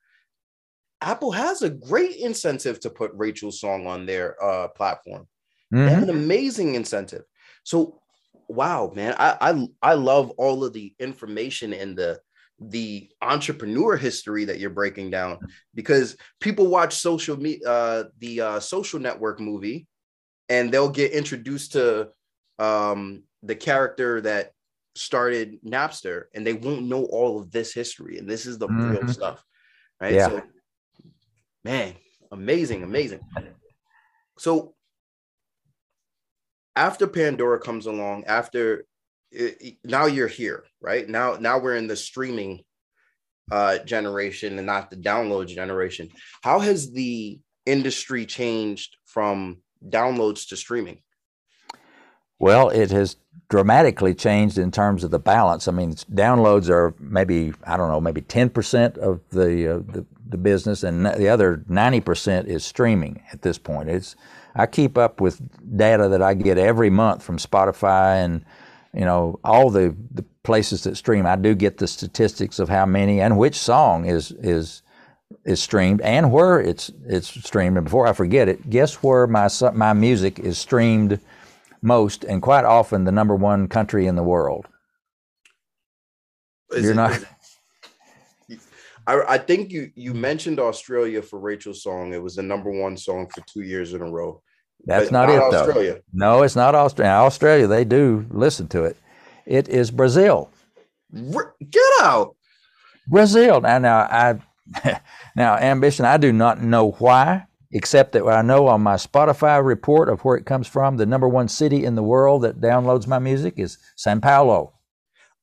Apple has a great incentive to put Rachel's song on their uh, platform. Mm-hmm. They have an amazing incentive. So, wow, man, I, I I love all of the information and the the entrepreneur history that you're breaking down because people watch social media, uh, the uh, social network movie, and they'll get introduced to um, the character that started Napster, and they won't know all of this history. And this is the mm-hmm. real stuff, right? Yeah. So, man, amazing, amazing. So after Pandora comes along, after it, now you're here, right? Now, now we're in the streaming uh, generation and not the download generation. How has the industry changed from downloads to streaming? Well, it has dramatically changed in terms of the balance. I mean, downloads are maybe I don't know, maybe ten percent of the, uh, the the business, and the other ninety percent is streaming at this point. It's I keep up with data that I get every month from Spotify and you know all the, the places that stream. I do get the statistics of how many and which song is is is streamed and where it's it's streamed. And before I forget it, guess where my my music is streamed most and quite often the number one country in the world. Is You're it, not. I, I think you you mentioned Australia for Rachel's song. It was the number one song for two years in a row. That's not, not, it, Australia. Though. No, it's not Australia. Australia, they do listen to it. It is Brazil. Get out. Brazil. Now, now, I, now, ambition. I do not know why, except that I know on my Spotify report of where it comes from, the number one city in the world that downloads my music is Sao Paulo.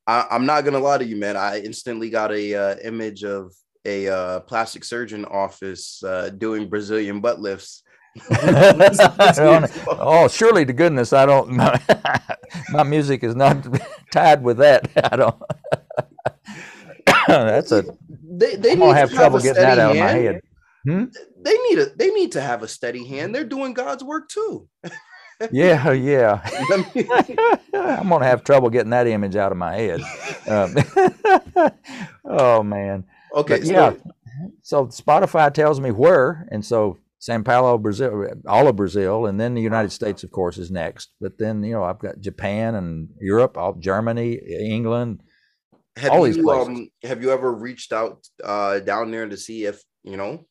I, am not gonna lie to you, man. I instantly got a uh, image of a uh, plastic surgeon office uh, doing Brazilian butt lifts oh, surely to goodness, I don't. My, my music is not tied with that. I don't. That's a. They, they I'm gonna have trouble getting that out hand. of my head. Hmm? They need a. They need to have a steady hand. They're doing God's work too. yeah, yeah. I'm gonna have trouble getting that image out of my head. Um, oh man. Okay. But, yeah. So Spotify tells me where, and so Sao Paulo, Brazil, all of Brazil, and then the United States, of course, is next. But then you know I've got Japan and Europe, all, Germany, England, have all you, these places. Um, have you ever reached out uh, down there to see if you know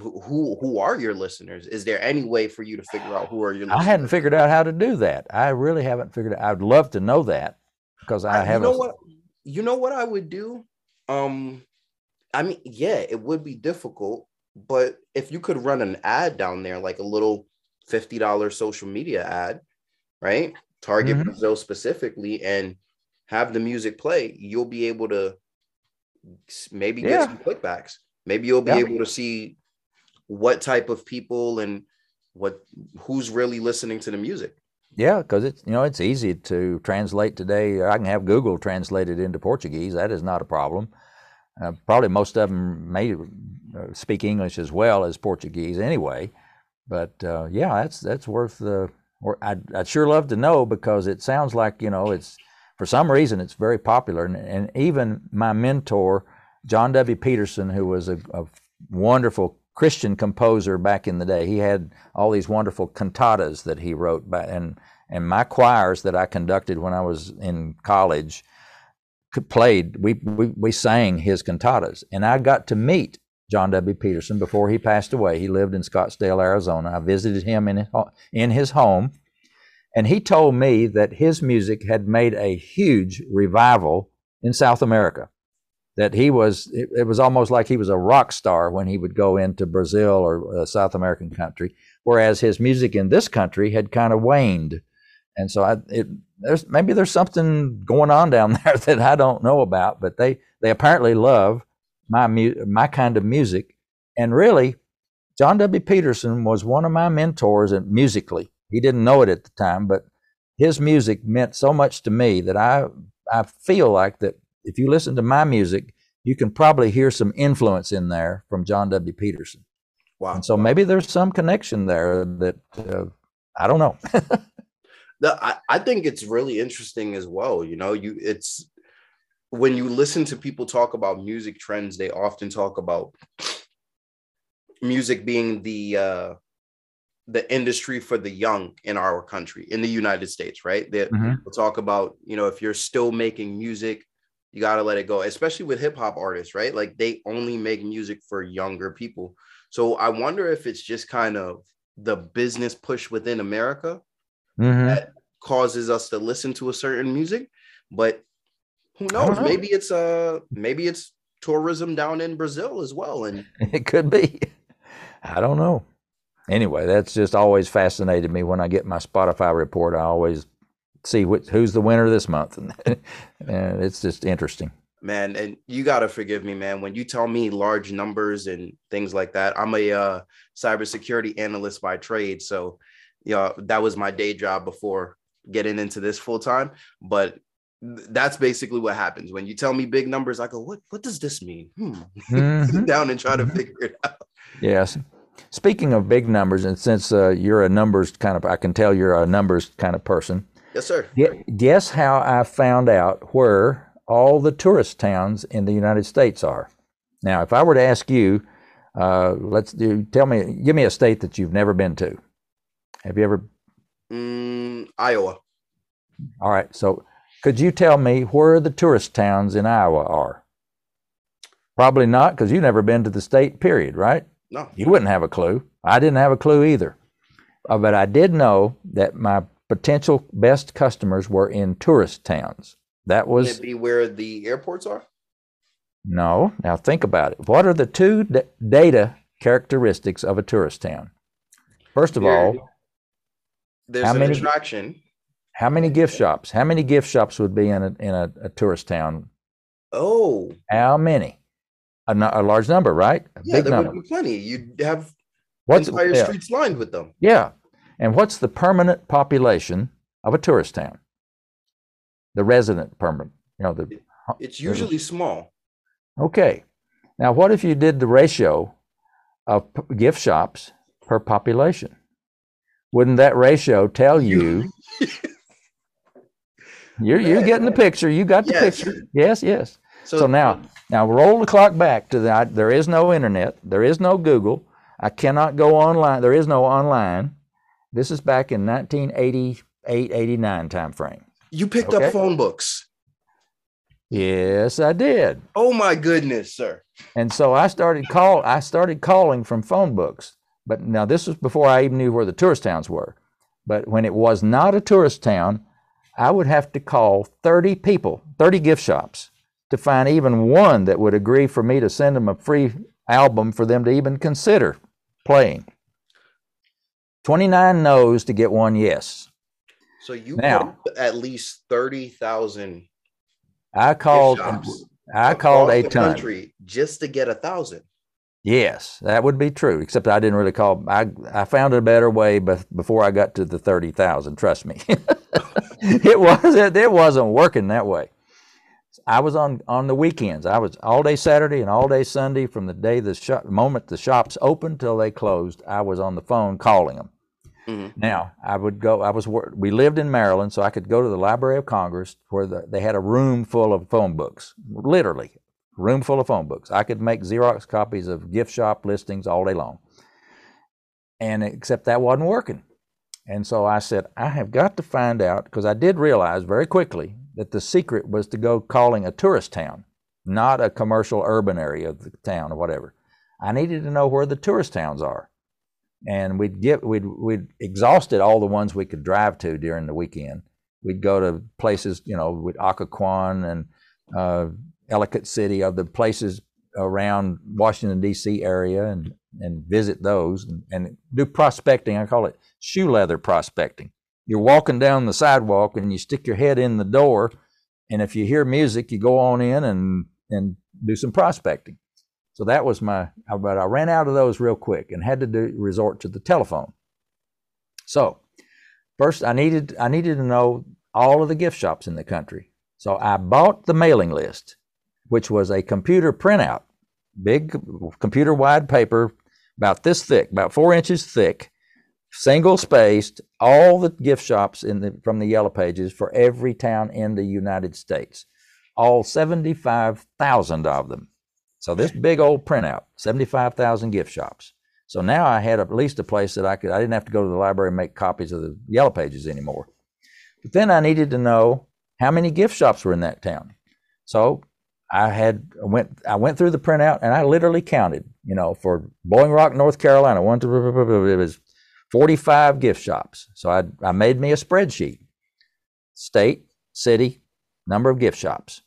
who who are your listeners? Is there any way for you to figure out who are your? listeners? I hadn't figured out how to do that. I really haven't figured. out. I'd love to know that because I, I haven't. You know what? You know what I would do? Um, I mean, yeah, it would be difficult but if you could run an ad down there, like a little $50 social media ad, right? Target mm-hmm. Brazil specifically and have the music play, you'll be able to maybe get yeah. some clickbacks. Maybe you'll be yeah. able to see what type of people and what who's really listening to the music. Yeah, because it's you know it's easy to translate today. I can have Google translated into Portuguese. That is not a problem. Uh, probably most of them may uh, speak English as well as Portuguese anyway. But uh, yeah, that's that's worth the. Or I'd, I'd sure love to know because it sounds like you know it's for some reason it's very popular, and, and even my mentor John W. Peterson, who was a, a wonderful Christian composer back in the day, he had all these wonderful cantatas that he wrote, by, and and my choirs that I conducted when I was in college played. We, we we sang his cantatas, and I got to meet John W. Peterson before he passed away. He lived in Scottsdale, Arizona. I visited him in in his home, and he told me that his music had made a huge revival in South America. That he was, it, it was almost like he was a rock star when he would go into Brazil or a South American country whereas his music in this country had kind of waned. And so I, it, there's maybe there's something going on down there that I don't know about, but they they apparently love my mu- my kind of music. And really, John W. Peterson was one of my mentors and musically. He didn't know it at the time, but his music meant so much to me that I I feel like that if you listen to my music, you can probably hear some influence in there from John W. Peterson. Wow. And so maybe there's some connection there that uh, I don't know. the, I, I think it's really interesting as well. You know, you it's when you listen to people talk about music trends, they often talk about music being the uh the industry for the young in our country in the united states right they Mhm. will talk about you know if you're still making music you got to let it go especially with hip-hop artists right like they only make music for younger people so i wonder if it's just kind of the business push within america Mhm. that causes us to listen to a certain music but who knows know. maybe it's uh maybe it's tourism down in brazil as well and It could be. I don't know. Anyway, that's just always fascinated me when I get my Spotify report. I always see which, who's the winner this month, and it's just interesting. man and you got to forgive me man when you tell me large numbers and things like that i'm a uh, cybersecurity analyst by trade so yeah that was my day job before getting into this full time but th- that's basically what happens when you tell me big numbers i go what what does this mean hmm. Mhm. sit down and try to Mhm. figure it out Yes. Speaking of big numbers, and since uh, you're a numbers kind of, I can tell you're a numbers kind of person. Yes sir Guess how I found out where all the tourist towns in the United States are. Now, if I were to ask you, uh, let's do, tell me, give me a state that you've never been to. Have you ever? mm, iowa All right. So, could you tell me where the tourist towns in Iowa are? Probably not, because you've never been to the state. Period. Right? no You wouldn't have a clue. I didn't have a clue either. Uh, but I did know that my potential best customers were in tourist towns. That was it be where the airports are no. Now think about it. What are the two d- data characteristics of a tourist town? First of Here. all, there's How an many- attraction how many gift shops? How many gift shops would be in a in a, a tourist town? oh How many? A, a large number, right? A yeah big there number. would be plenty you'd have What's entire yeah, streets lined with them yeah. And what's the permanent population of a tourist town? The resident permanent. You know the it's usually small Okay. Now, what if you did the ratio of gift shops per population? Wouldn't that ratio tell you? You're you're getting the picture. You got the Yes. picture. Yes, yes. So, So now, now roll the clock back to that. There is no internet. There is no Google. I cannot go online. There is no online. This is back in 1988, 89 time frame. you picked Okay. up phone books. Yes, I did. Oh my goodness, sir. And so I started call I started calling from phone books. But now this was before I even knew where the tourist towns were. But when it was not a tourist town, I would have to call 30 people, 30 gift shops to find even one that would agree for me to send them a free album for them to even consider playing. 29 no's to get one yes. So you Now- put at least thirty thousand I called I called a ton. country just to get a thousand. Yes, that would be true. Except I didn't really call. I I found a better way, but before I got to the thirty thousand, trust me, it was it, it wasn't working that way. I was on on the weekends. I was all day Saturday and all day Sunday from the day the shop, moment the shops opened till they closed. I was on the phone calling them. Mhm. Now I would go. I was we lived in Maryland, so I could go to the Library of Congress where the, they had a room full of phone books, literally room full of phone books. I could make Xerox copies of gift shop listings all day long. And except that wasn't working. And so I said, I have got to find out because I did realize very quickly that the secret was to go calling a tourist town, not a commercial urban area of the town or whatever. I needed to know where the tourist towns are. And we'd get we'd we'd exhausted all the ones we could drive to during the weekend. We'd go to places, you know, with Occoquan and uh, Ellicott City, of the places around Washington D.C. area, and and visit those and, and do prospecting. I call it shoe leather prospecting. You're walking down the sidewalk and you stick your head in the door, and if you hear music, you go on in and and do some prospecting. So that was my, but I ran out of those real quick and had to do resort to the telephone. So first, I needed I needed to know all of the gift shops in the country. So I bought the mailing list, which was a computer printout, big computer wide paper, about this thick, about four inches thick, single spaced, all the gift shops in the from the yellow pages for every town in the United States, all 75,000 of them. So this big old printout, 75,000 gift shops. So now I had at least a place that I could, I didn't have to go to the library and make copies of the yellow pages anymore. But then I needed to know how many gift shops were in that town. So I had went I went through the printout and I literally counted, you know, for Blowing Rock, North Carolina, one to it was 45 gift shops. So I I made me a spreadsheet. State, city, number of gift shops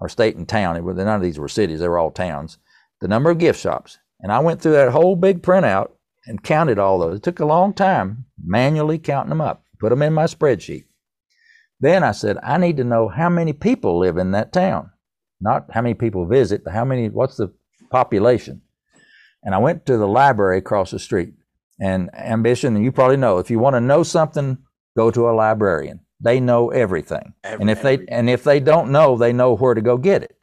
or state and town. None of these were cities; they were all towns. The number of gift shops, and I went through that whole big printout and counted all those. It took a long time manually counting them up, put them in my spreadsheet. Then I said, I need to know how many people live in that town, not how many people visit, but how many. What's the population? And I went to the library across the street. And ambition, you probably know, if you want to know something, go to a librarian. They know everything, Every- and if they everything. and if they don't know, they know where to go get it.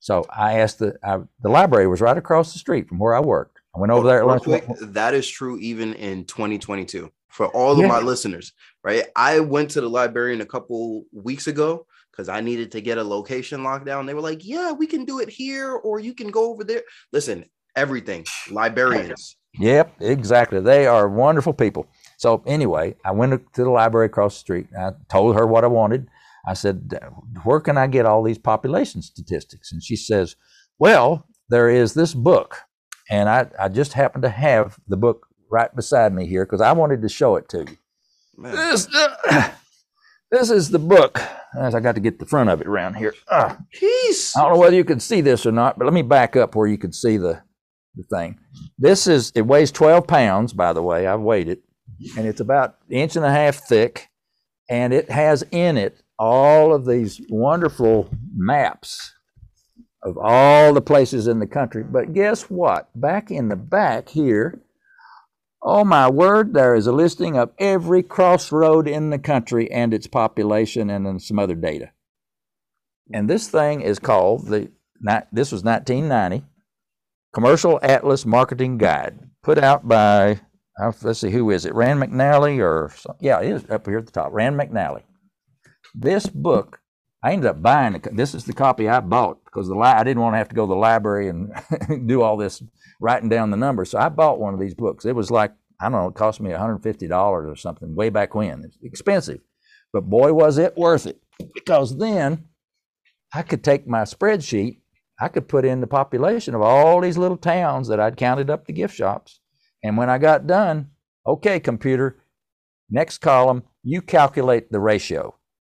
So I asked the I, the library was right across the street from where I worked. I went over there at lunch. quick, that is true even in 2022 for all of my listeners, right? I went to the librarian a couple weeks ago because I needed to get a location lockdown. They were like, "Yeah, we can do it here, or you can go over there." Listen, everything librarians. Yep, exactly. They are wonderful people. So anyway, I went to the library across the street. I told her what I wanted. I said, "Where can I get all these population statistics?" And she says, "Well, there is this book, and I, I just happen to have the book right beside me here because I wanted to show it to you. Man, This, this is the book. As I got to get the front of it around here. Ah, Peace. I don't know whether you can see this or not, but let me back up where you can see the, the thing. This is, it weighs 12 pounds, by the way. I've weighed it, and it's about inch and a half thick, and it has in it all of these wonderful maps of all the places in the country. But guess what? Back in the back here, oh my word, there is a listing of every crossroad in the country and its population and then some other data. And this thing is called the this was 1990 Commercial Atlas Marketing Guide, put out by Uh, let's see who is it Rand McNally or yeah it is up here at the top Rand McNally. This book I ended up buying. This is the copy I bought because the I didn't want to have to go to the library and do all this writing down the numbers. So I bought one of these books. It was like I don't know, it cost me $150 or something way back when. It's expensive, but boy was it worth it because then I could take my spreadsheet, I could put in the population of all these little towns that I'd counted up the gift shops. And when I got done, okay, computer, next column, you calculate the ratio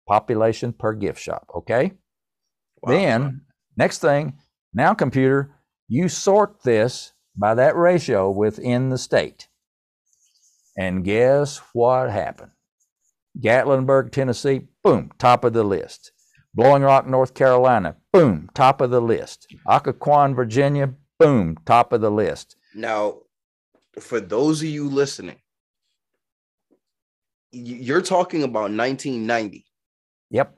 population per gift shop. Okay. Wow. Then, next thing, now computer, you sort this by that ratio within the state. And guess what happened? Gatlinburg, Tennessee, boom, top of the list. Blowing Rock, North Carolina, boom, top of the list. Occoquan, Virginia, boom, top of the list. Now, for those of you listening, you're talking about 1990. Yep.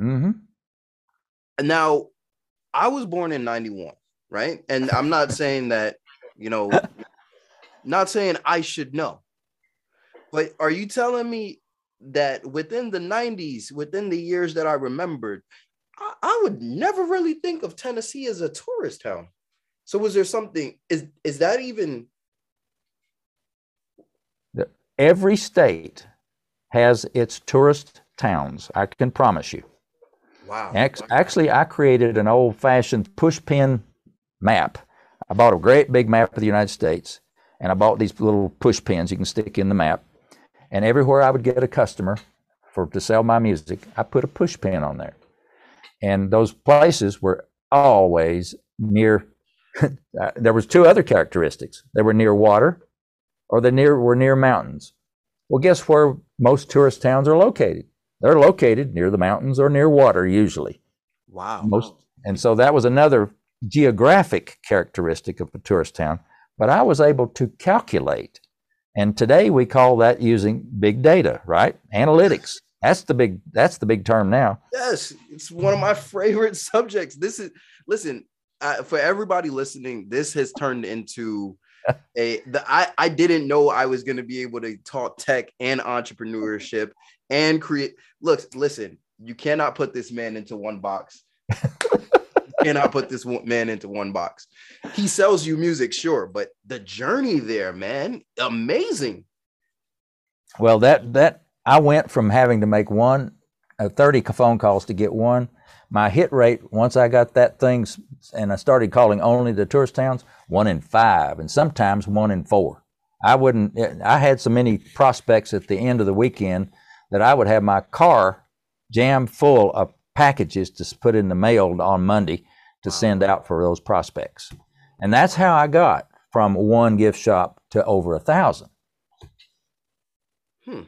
Mm-hmm. Now, I was born in 91, right? And I'm not saying that, you know, not saying I should know. But are you telling me that within the 90s, within the years that I remembered, I, I would never really think of Tennessee as a tourist town. So was there something is is that even Every state has its tourist towns. I can promise you. wow? Actually, I created an old fashioned push pin map. I bought a great big map of the United States and I bought these little push pins you can stick in the map. And everywhere I would get a customer for to sell my music, I put a push pin on there. And those places were always near there was two other characteristics. They were near water, or they near were near mountains. Well, guess where most tourist towns are located? They're located near the mountains or near water usually. Wow. Most, and so that was another geographic characteristic of a tourist town. But I was able to calculate, and today we call that using big data, right? Analytics. That's the big. That's the big term now. Yes, it's one of my favorite subjects. This is listen uh, for everybody listening. This has turned into a the I I didn't know I was going to be able to talk tech and entrepreneurship and create. Look, listen, you cannot put this man into one box. cannot put this man into one box. He sells you music, sure, but the journey there, man, amazing. Well, that that I went from having to make one, uh, 30 phone calls to get one. My hit rate, once I got that thing and I started calling only the tourist towns, one in five and sometimes one in four. I wouldn't, I had so many prospects at the end of the weekend that I would have my car jammed full of packages to put in the mail on Monday to send out for those prospects. And that's how I got from one gift shop to over a thousand. Hmm.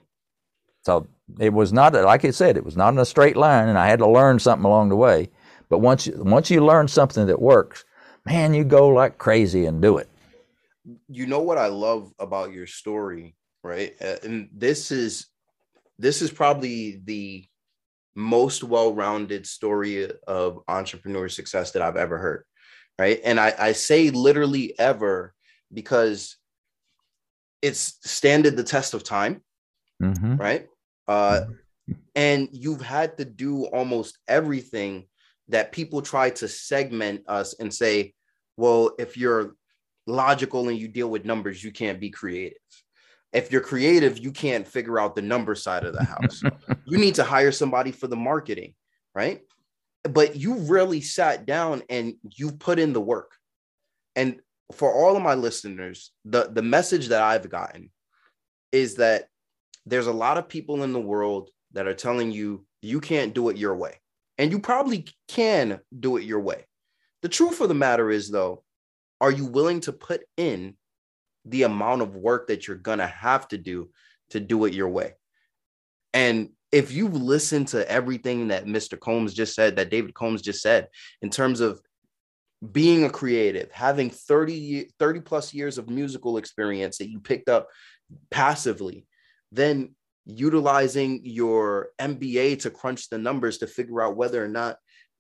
So it was not, like I said, it was not in a straight line, and I had to learn something along the way. But once you, once you learn something that works, man, you go like crazy and do it. You know what I love about your story, right? Uh, and this is this is probably the most well-rounded story of entrepreneur success that I've ever heard, right? And I, I say literally ever because it's standed the test of time, mm-hmm. right? Uh, mm-hmm. and you've had to do almost everything that people try to segment us and say, well, if you're logical and you deal with numbers, you can't be creative. If you're creative, you can't figure out the number side of the house. you need to hire somebody for the marketing, right? But you really sat down and you put in the work. And for all of my listeners, the, the message that I've gotten is that there's a lot of people in the world that are telling you you can't do it your way. And you probably can do it your way. The truth of the matter is, though, are you willing to put in the amount of work that you're going to have to do to do it your way? And if you've listened to everything that Mr. Combs just said, that David Combs just said, in terms of being a creative, having 30, 30 plus years of musical experience that you picked up passively, then utilizing your MBA to crunch the numbers to figure out whether or not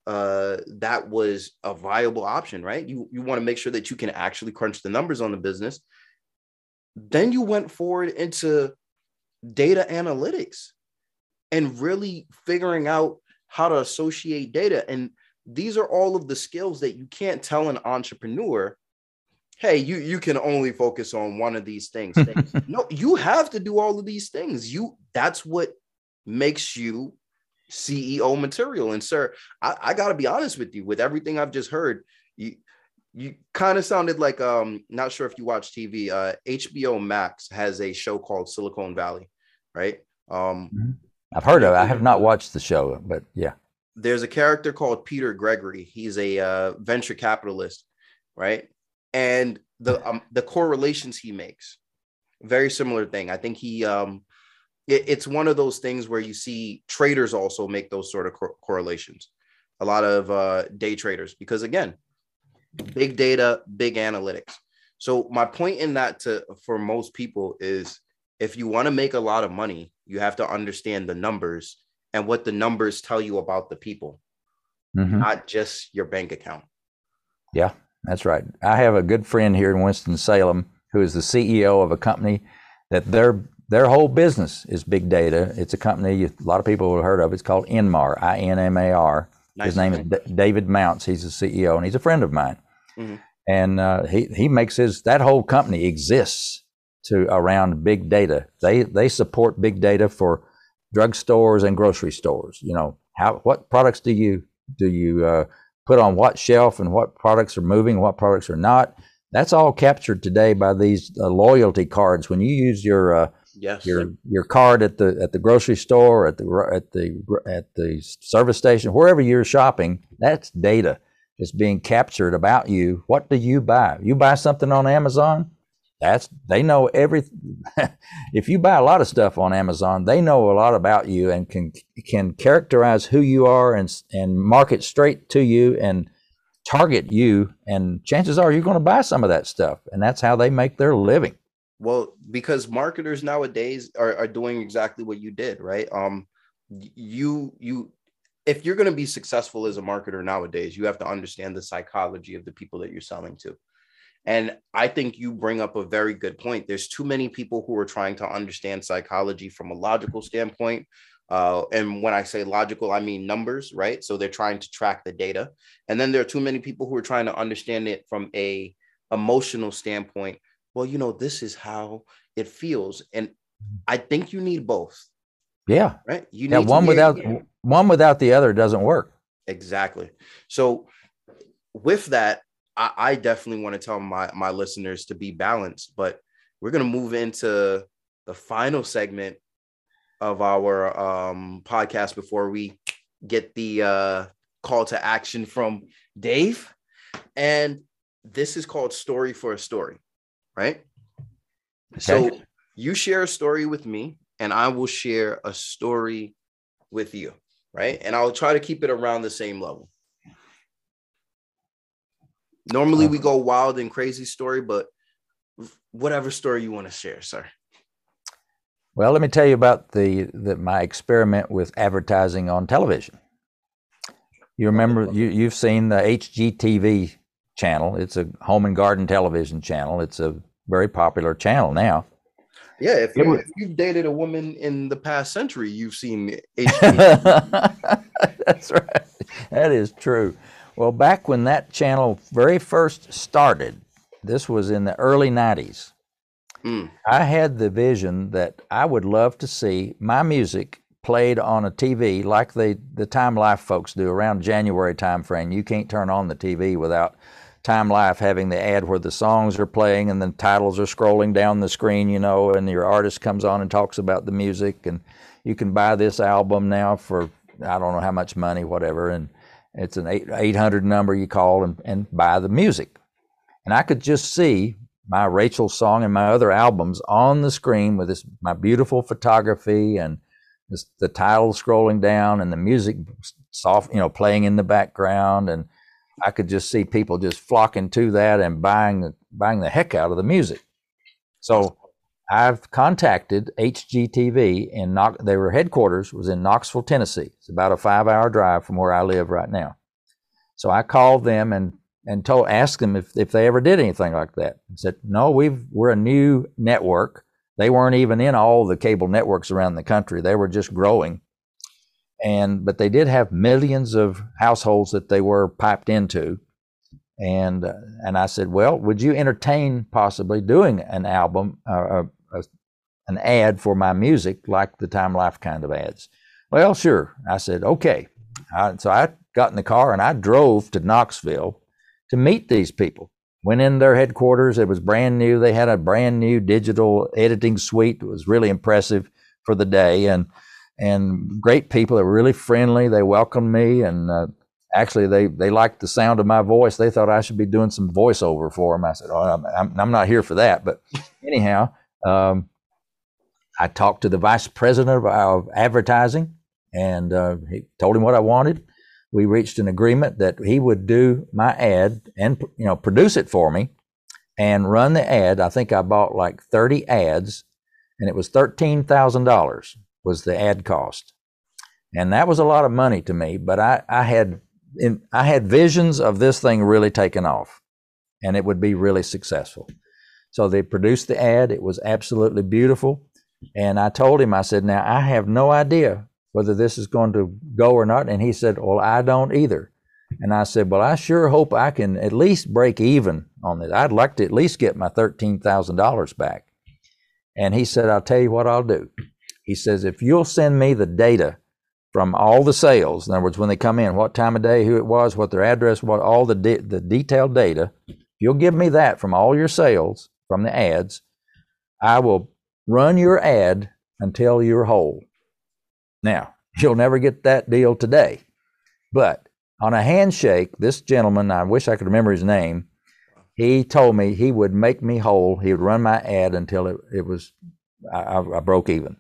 uh, that was a viable option, right? You you want to make sure that you can actually crunch the numbers on the business. Then you went forward into data analytics and really figuring out how to associate data. And these are all of the skills that you can't tell an entrepreneur hey you you can only focus on one of these things no you have to do all of these things. You that's what makes you ceo material. And sir i, I gotta be honest with you. With everything i've just heard you you kind of sounded like um not sure if you watch tv uh hbo max has a show called silicon valley right? Um mm-hmm. i've heard of it. I have not watched the show but yeah. There's a character called peter gregory. He's a uh, venture capitalist right and the um, the correlations he makes. Very similar thing. I think he um it, it's one of those things where you see traders also make those sort of cor- correlations. A lot of uh day traders because again big data big analytics. So my point in that to for most people is if you want to make a lot of money you have to understand the numbers and what the numbers tell you about the people mm-hmm. not just your bank account. Yeah that's right. I have a good friend here in Winston-Salem who is the CEO of a company that their their whole business is big data. It's a company a lot of people have heard of. It's called Inmar, I N M A R. His name is D- David Mounts. He's the CEO and he's a friend of mine. Mm-hmm. And uh, he he makes his that whole company exists to around big data. They they support big data for drugstores and grocery stores. You know how what products do you do you uh, put on what shelf and what products are moving, what products are not. That's all captured today by these uh, loyalty cards. When you use your uh, yes. your your card at the at the grocery store, at the at the at the service station, wherever you're shopping, that's data. is being captured about you. What do you buy? You buy something on Amazon? That's they know every. if you buy a lot of stuff on Amazon, they know a lot about you and can can characterize who you are and and market straight to you and target you. And chances are you're going to buy some of that stuff, and that's how they make their living. Well, because marketers nowadays are, are doing exactly what you did, right? Um, you you if you're going to be successful as a marketer nowadays, you have to understand the psychology of the people that you're selling to. And I think you bring up a very good point. There's too many people who are trying to understand psychology from a logical standpoint. Uh, and when I say logical, I mean numbers, right? So they're trying to track the data. And then there are too many people who are trying to understand it from a emotional standpoint. Well, you know, this is how it feels. And I think you need both. Yeah. Right. You yeah, one without one without the other doesn't work. Exactly. So with that, I, I definitely want to tell my my listeners to be balanced, but we're gonna move into the final segment of our um, podcast before we get the uh, call to action from Dave. And this is called Story for a Story, right? Okay. So you share a story with me, and I will share a story with you, right? And I'll try to keep it around the same level. Normally uh-huh. we go wild and crazy story, but whatever story you want to share, sir. Well, let me tell you about the, the my experiment with advertising on television. You remember oh. you you've seen the HGTV channel. It's a home and garden television channel. It's a very popular channel now. Yeah, if, you, if you've dated a woman in the past century, you've seen HGTV. That's right. That is true. Well, back when that channel very first started, this was in the early 90s, mm. I had the vision that I would love to see my music played on a TV like they, the Time Life folks do around January time frame. You can't turn on the TV without Time Life having the ad where the songs are playing and the titles are scrolling down the screen, you know, and your artist comes on and talks about the music and you can buy this album now for I don't know how much money, whatever, and it's an 800 number you call and, and buy the music. And I could just see my Rachel song and my other albums on the screen with this my beautiful photography and this, the title scrolling down and the music soft, you know, playing in the background. And I could just see people just flocking to that and buying buying the heck out of the music. So I've contacted HGTV in Knox. Their headquarters was in Knoxville, Tennessee. It's about a five-hour drive from where I live right now. So I called them and and told asked them if, if they ever did anything like that. And said no, we've we're a new network. They weren't even in all the cable networks around the country. They were just growing. And but they did have millions of households that they were piped into and uh, and I said, well, would you entertain possibly doing an album, uh, a, an ad for my music, like the Time Life kind of ads. Well, sure. I said, okay. I, so I got in the car and I drove to Knoxville to meet these people. Went in their headquarters. It was brand new. They had a brand new digital editing suite. It was really impressive for the day and and great people. They were really friendly. They welcomed me and uh, actually they they liked the sound of my voice. They thought I should be doing some voiceover for them. I said, "Oh, I'm, I'm not here for that." But anyhow, um, I talked to the vice president of, of advertising and uh, he told him what I wanted. We reached an agreement that he would do my ad and you know produce it for me and run the ad. I think I bought like 30 ads, and it was thirteen thousand dollars was the ad cost, and that was a lot of money to me. But I I had in, I had visions of this thing really taking off, and it would be really successful. So they produced the ad. It was absolutely beautiful. And I told him, I said, now I have no idea whether this is going to go or not. And he said, well, I don't either. And I said, well, I sure hope I can at least break even on this. I'd like to at least get my $13,000 back. And he said, I'll tell you what I'll do. He says, if you'll send me the data from all the sales, in other words, when they come in, what time of day, who it was, what their address was, all the, de- the detailed data, if you'll give me that from all your sales, from the ads, I will run your ad until you're whole. Now, you'll never get that deal today, but on a handshake, this gentleman, I wish I could remember his name, he told me he would make me whole. He would run my ad until it, it was, I, I broke even.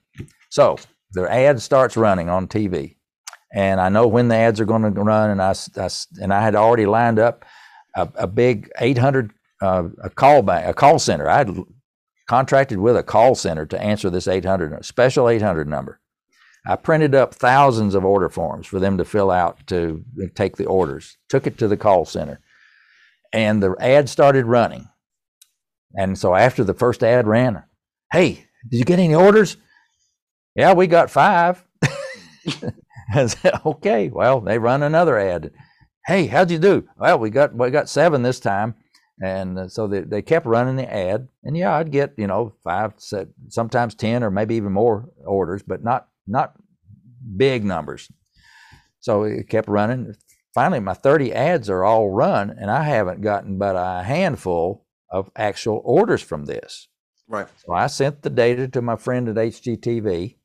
So the ad starts running on TV. And I know when the ads are going to run. And I, I and I had already lined up a, a big 800 uh, a call bank, a call center. I had contracted with a call center to answer this 800 special 800 number. I printed up thousands of order forms for them to fill out to take the orders. Took it to the call center, and the ad started running. And so after the first ad ran, hey, did you get any orders? Yeah, we got five. I said, okay, well, they run another ad. Hey, how'd you do? Well, we got we got seven this time. And uh, so they, they kept running the ad. And yeah, I'd get, you know, five, sometimes 10 or maybe even more orders, but not, not big numbers. So it kept running. Finally, my 30 ads are all run, and I haven't gotten but a handful of actual orders from this. Right. So I sent the data to my friend at HGTV,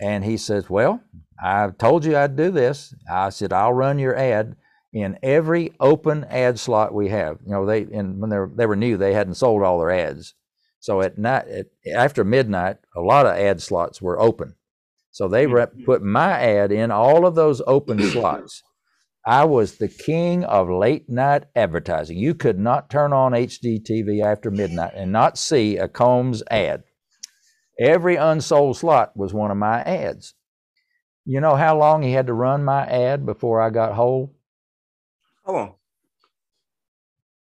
and he says, Well, I've told you I'd do this. I said, I'll run your ad in every open ad slot we have. You know, they and when they were, they were new, they hadn't sold all their ads. So at night, at, after midnight, a lot of ad slots were open. So they mm-hmm. put my ad in all of those open slots. I was the king of late night advertising. You could not turn on HGTV after midnight and not see a Combs ad. Every unsold slot was one of my ads. You know how long he had to run my ad before I got whole? How long?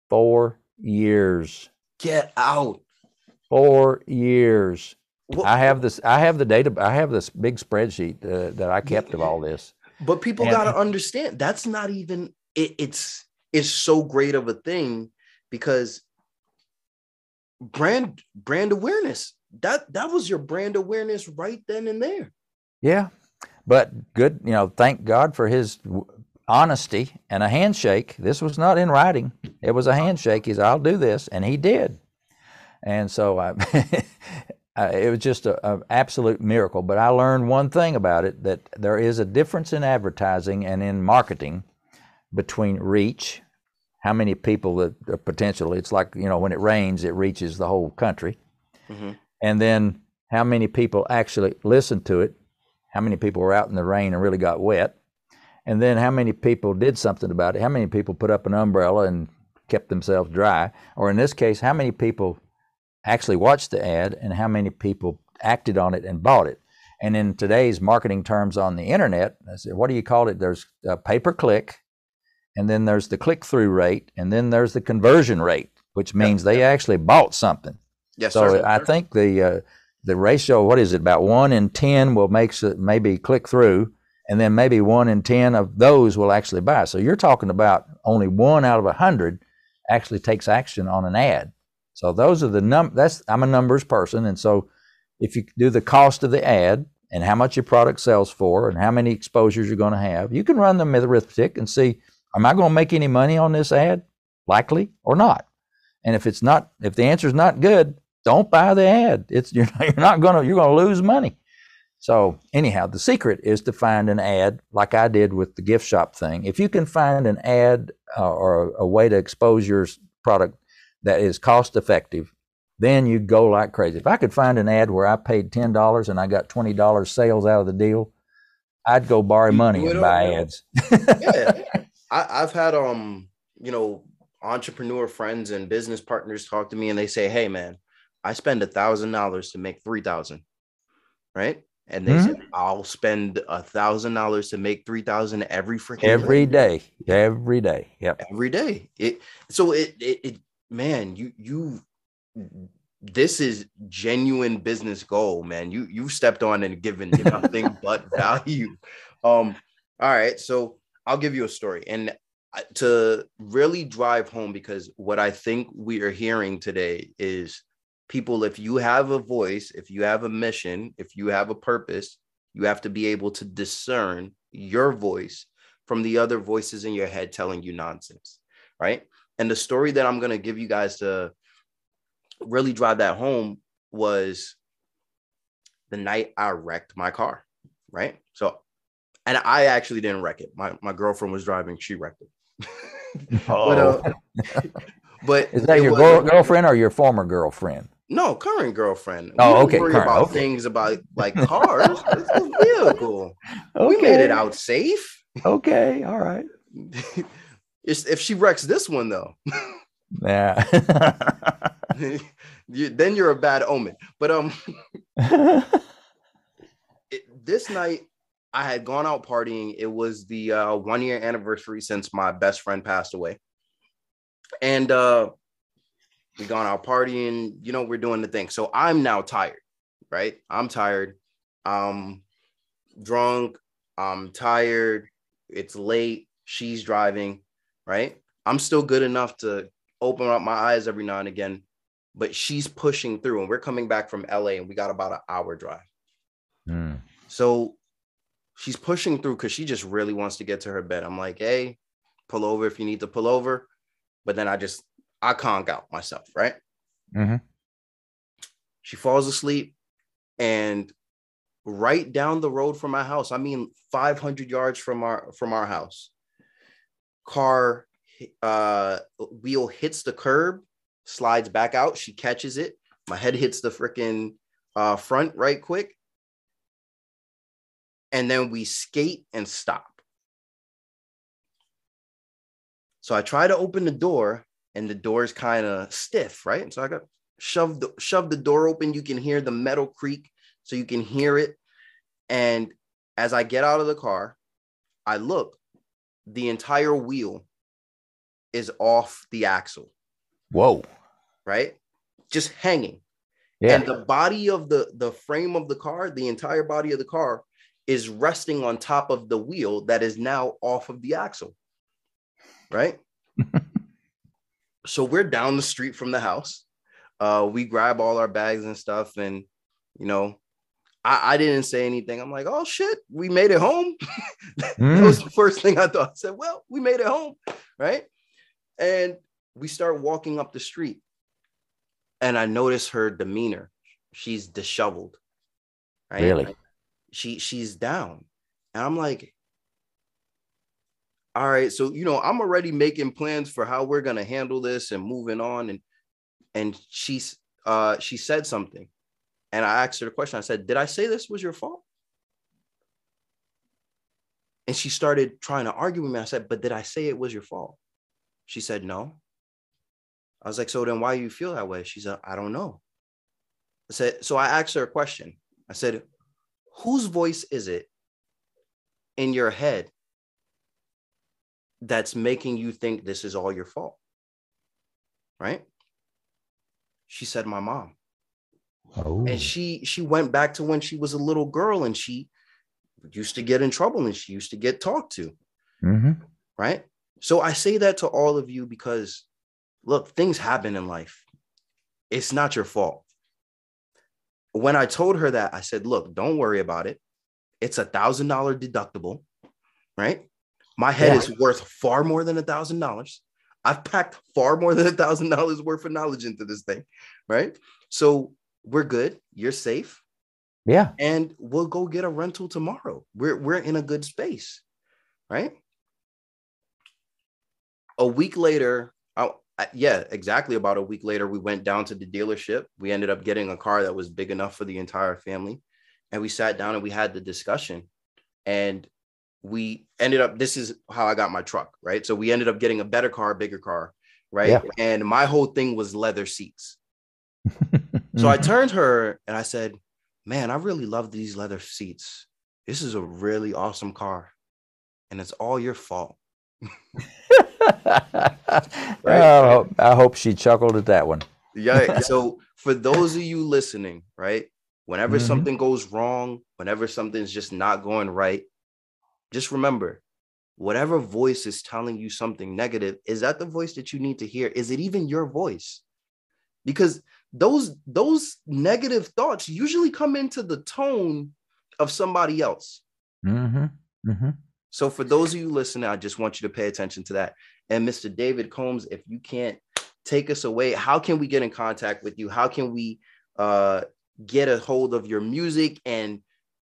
Four years. Get out. Four years. What? I have this. I have the data. I have this big spreadsheet uh, that I kept of all this. But people got to understand that's not even. It, it's it's so great of a thing because brand brand awareness. That that was your brand awareness right then and there. Yeah, but good. You know, thank God for His honesty and a handshake. This was not in writing. It was a handshake. He said, I'll do this. And he did. And so I, it was just an absolute miracle. But I learned one thing about it that there is a difference in advertising and in marketing between reach, how many people that are potential, it's like, you know, when it rains, it reaches the whole country. Mm-hmm. And then how many people actually listen to it, how many people were out in the rain and really got wet and then how many people did something about it? How many people put up an umbrella and kept themselves dry? Or in this case, how many people actually watched the ad and how many people acted on it and bought it? And in today's marketing terms on the internet, I said, what do you call it? There's a pay per click, and then there's the click through rate, and then there's the conversion rate, which means they actually bought something. Yes, so sir. I think the uh, the ratio, what is it, about one in ten will make it maybe click through, and then maybe one in 10 of those will actually buy. So you're talking about only one out of a hundred actually takes action on an ad. So those are the num that's I'm a numbers person. And so if you do the cost of the ad and how much your product sells for and how many exposures you're going to have, you can run the arithmetic and see, am I going to make any money on this ad? Likely or not. And if it's not, if the answer is not good, don't buy the ad. It's you're not, you're not going to you're going to lose money. So, anyhow, the secret is to find an ad like I did with the gift shop thing. If you can find an ad uh, or a, a way to expose your product that is cost effective, then you go like crazy. If I could find an ad where I paid $10 and I got $20 sales out of the deal, I'd go borrow money and buy ads. yeah. I, I've had, um, you know, entrepreneur friends and business partners talk to me and they say, Hey man, I spend a thousand dollars to make 3000 right? And they mm-hmm. said I'll spend a thousand dollars to make three thousand every freaking every day. day. every day. Yep, every day. It so it, it it man, you you this is genuine business goal, man. You you stepped on and given nothing but value. Um, all right, so I'll give you a story and to really drive home because what I think we are hearing today is people, if you have a voice, if you have a mission, if you have a purpose, you have to be able to discern your voice from the other voices in your head telling you nonsense, right? And the story that I'm going to give you guys to really drive that home was the night I wrecked my car, right? So and I actually didn't wreck it. My my girlfriend was driving; she wrecked it. Oh. But uh, but Is that your was- girl, girlfriend or your former girlfriend? No, current girlfriend. Oh, okay, Worry current, about okay. things about like cars. it's a vehicle. We made it out safe. Okay, all right. If she wrecks this one though, Yeah. you, then you're a bad omen. But um, it, this night I had gone out partying. It was the uh, one year anniversary since my best friend passed away, and uh, we gone out partying. You know, we're doing the thing. So I'm now tired, right? I'm tired. I'm drunk. I'm tired. It's late. She's driving, right? I'm still good enough to open up my eyes every now and again, but she's pushing through, and we're coming back from LA, and we got about an hour drive. Hmm. So she's pushing through because she just really wants to get to her bed. I'm like, hey, pull over if you need to pull over. But then I just I conk out myself, right? Mhm. She falls asleep, and right down the road from my house, I mean 500 yards from our from our house, car uh wheel hits the curb, slides back out. She catches it. My head hits the freaking uh front right quick and then we skate and stop. So I try to open the door, and the door is kind of stiff, right? And So I got shoved shoved the door open. You can hear the metal creak, so you can hear it. And as I get out of the car, I look, the entire wheel is off the axle, Whoa. right? Just hanging Yeah. and the body of the the frame of the car the entire body of the car is resting on top of the wheel that is now off of the axle right so we're down the street from the house uh we grab all our bags and stuff and you know I, I didn't say anything. I'm like, oh shit, we made it home. that Mm. was the first thing I thought. I said, well, we made it home, right? And we start walking up the street and I notice her demeanor. She's disheveled. Right? Really? She she's down. And I'm like, all right, so you know, I'm already making plans for how we're gonna handle this and moving on. And and she's uh she said something. And I asked her the question. I said, Did I say this was your fault? And she started trying to argue with me. I said, But did I say it was your fault? She said, No. I was like, So then why do you feel that way? She said, I don't know. I said, So I asked her a question. I said, Whose voice is it in your head that's making you think this is all your fault? Right? She said, My mom Oh. and she she went back to when she was a little girl and she used to get in trouble and she used to get talked to hmm right so i say that to all of you because look things happen in life it's not your fault when i told her that i said look don't worry about it it's a thousand dollar deductible right my head Yeah. is worth far more than a thousand dollars i've packed far more than a thousand dollars worth of knowledge into this thing right so we're good you're safe Yeah. and we'll go get a rental tomorrow. We're we're in a good space, right? A week later, I, yeah, exactly about a week later, we went down to the dealership. We ended up getting a car that was big enough for the entire family, and we sat down and we had the discussion, and we ended up. This is how I got my truck, right? So we ended up getting a better car, bigger car, right? Yeah. And my whole thing was leather seats. So I turned her and I said, Man, I really love these leather seats. This is a really awesome car. And it's all your fault. I, hope, I hope she chuckled at that one. Yeah. so for those of you listening, right? Whenever Mhm. something goes wrong, whenever something's just not going right, just remember whatever voice is telling you something negative, is that the voice that you need to hear? Is it even your voice? Because those those negative thoughts usually come into the tone of somebody else. hmm hmm So for those of you listening, I just want you to pay attention to that. And Mr. David Combs, if you can't take us away, how can we get in contact with you? How can we uh, get a hold of your music and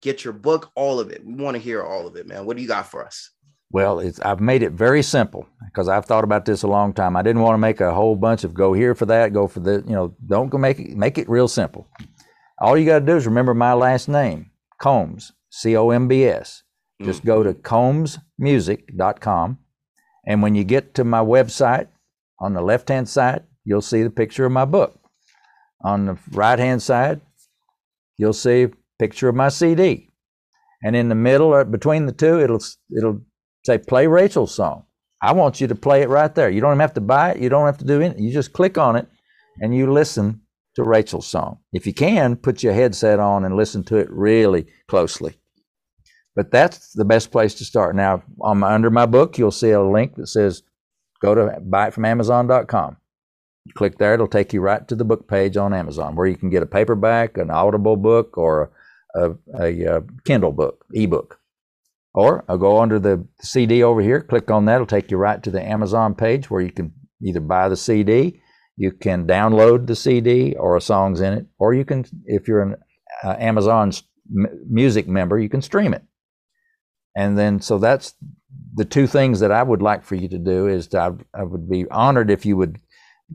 get your book, all of it. We want to hear all of it, man. What do you got for us? Well, it's, I've made it very simple because I've thought about this a long time. I didn't want to make a whole bunch of go here for that, go for the, you know, don't go make it, make it real simple. All you got to do is remember my last name, Combs, C O M B S. Mm. Just go to combsmusic.com. And when you get to my website, on the left hand side, you'll see the picture of my book. On the right hand side, you'll see picture of my CD. And in the middle or between the two, it'll it'll say play Rachel's song. I want you to play it right there. You don't even have to buy it. You don't have to do anything. You just click on it and you listen to Rachel's song. If you can, put your headset on and listen to it really closely. But that's the best place to start. Now, on my, under my book, you'll see a link that says go to buy it from Amazon.com. You click there, it'll take you right to the book page on Amazon where you can get a paperback, an Audible book, or a, a, a Kindle book, ebook. Or I'll go under the CD over here, click on that, it'll take you right to the Amazon page where you can either buy the CD, you can download the CD or a song's in it, or you can, if you're an uh, Amazon music member, you can stream it. And then, so that's the two things that I would like for you to do is to, I, I would be honored if you would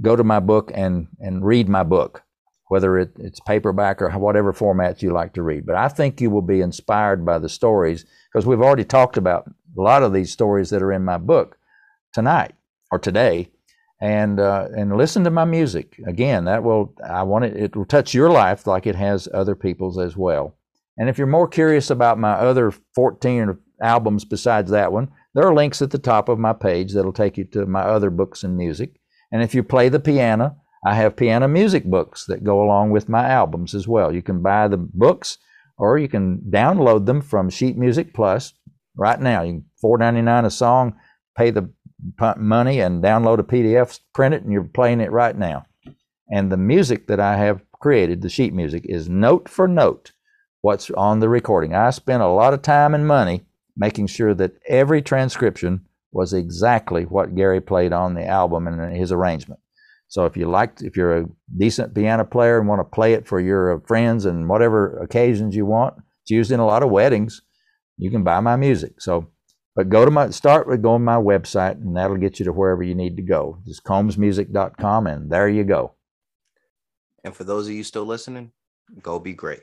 go to my book and, and read my book, whether it, it's paperback or whatever format you like to read. But I think you will be inspired by the stories because we've already talked about a lot of these stories that are in my book tonight or today. And uh, and listen to my music again. That will I want it. It will touch your life like it has other people's as well. And if you're more curious about my other 14 albums besides that one, there are links at the top of my page that'll take you to my other books and music. And if you play the piano, I have piano music books that go along with my albums as well. You can buy the books or you can download them from Sheet Music Plus right now. You $4.99 a song, pay the money and download a PDF, print it, and you're playing it right now. And the music that I have created, the sheet music, is note for note what's on the recording. I spent a lot of time and money making sure that every transcription was exactly what Gary played on the album and his arrangement. So if you like, if you're a decent piano player and want to play it for your uh, friends and whatever occasions you want, it's used in a lot of weddings. You can buy my music. So, but go to my start with going to my website, and that'll get you to wherever you need to go. Just combsmusic.com, and there you go. And for those of you still listening, go be great.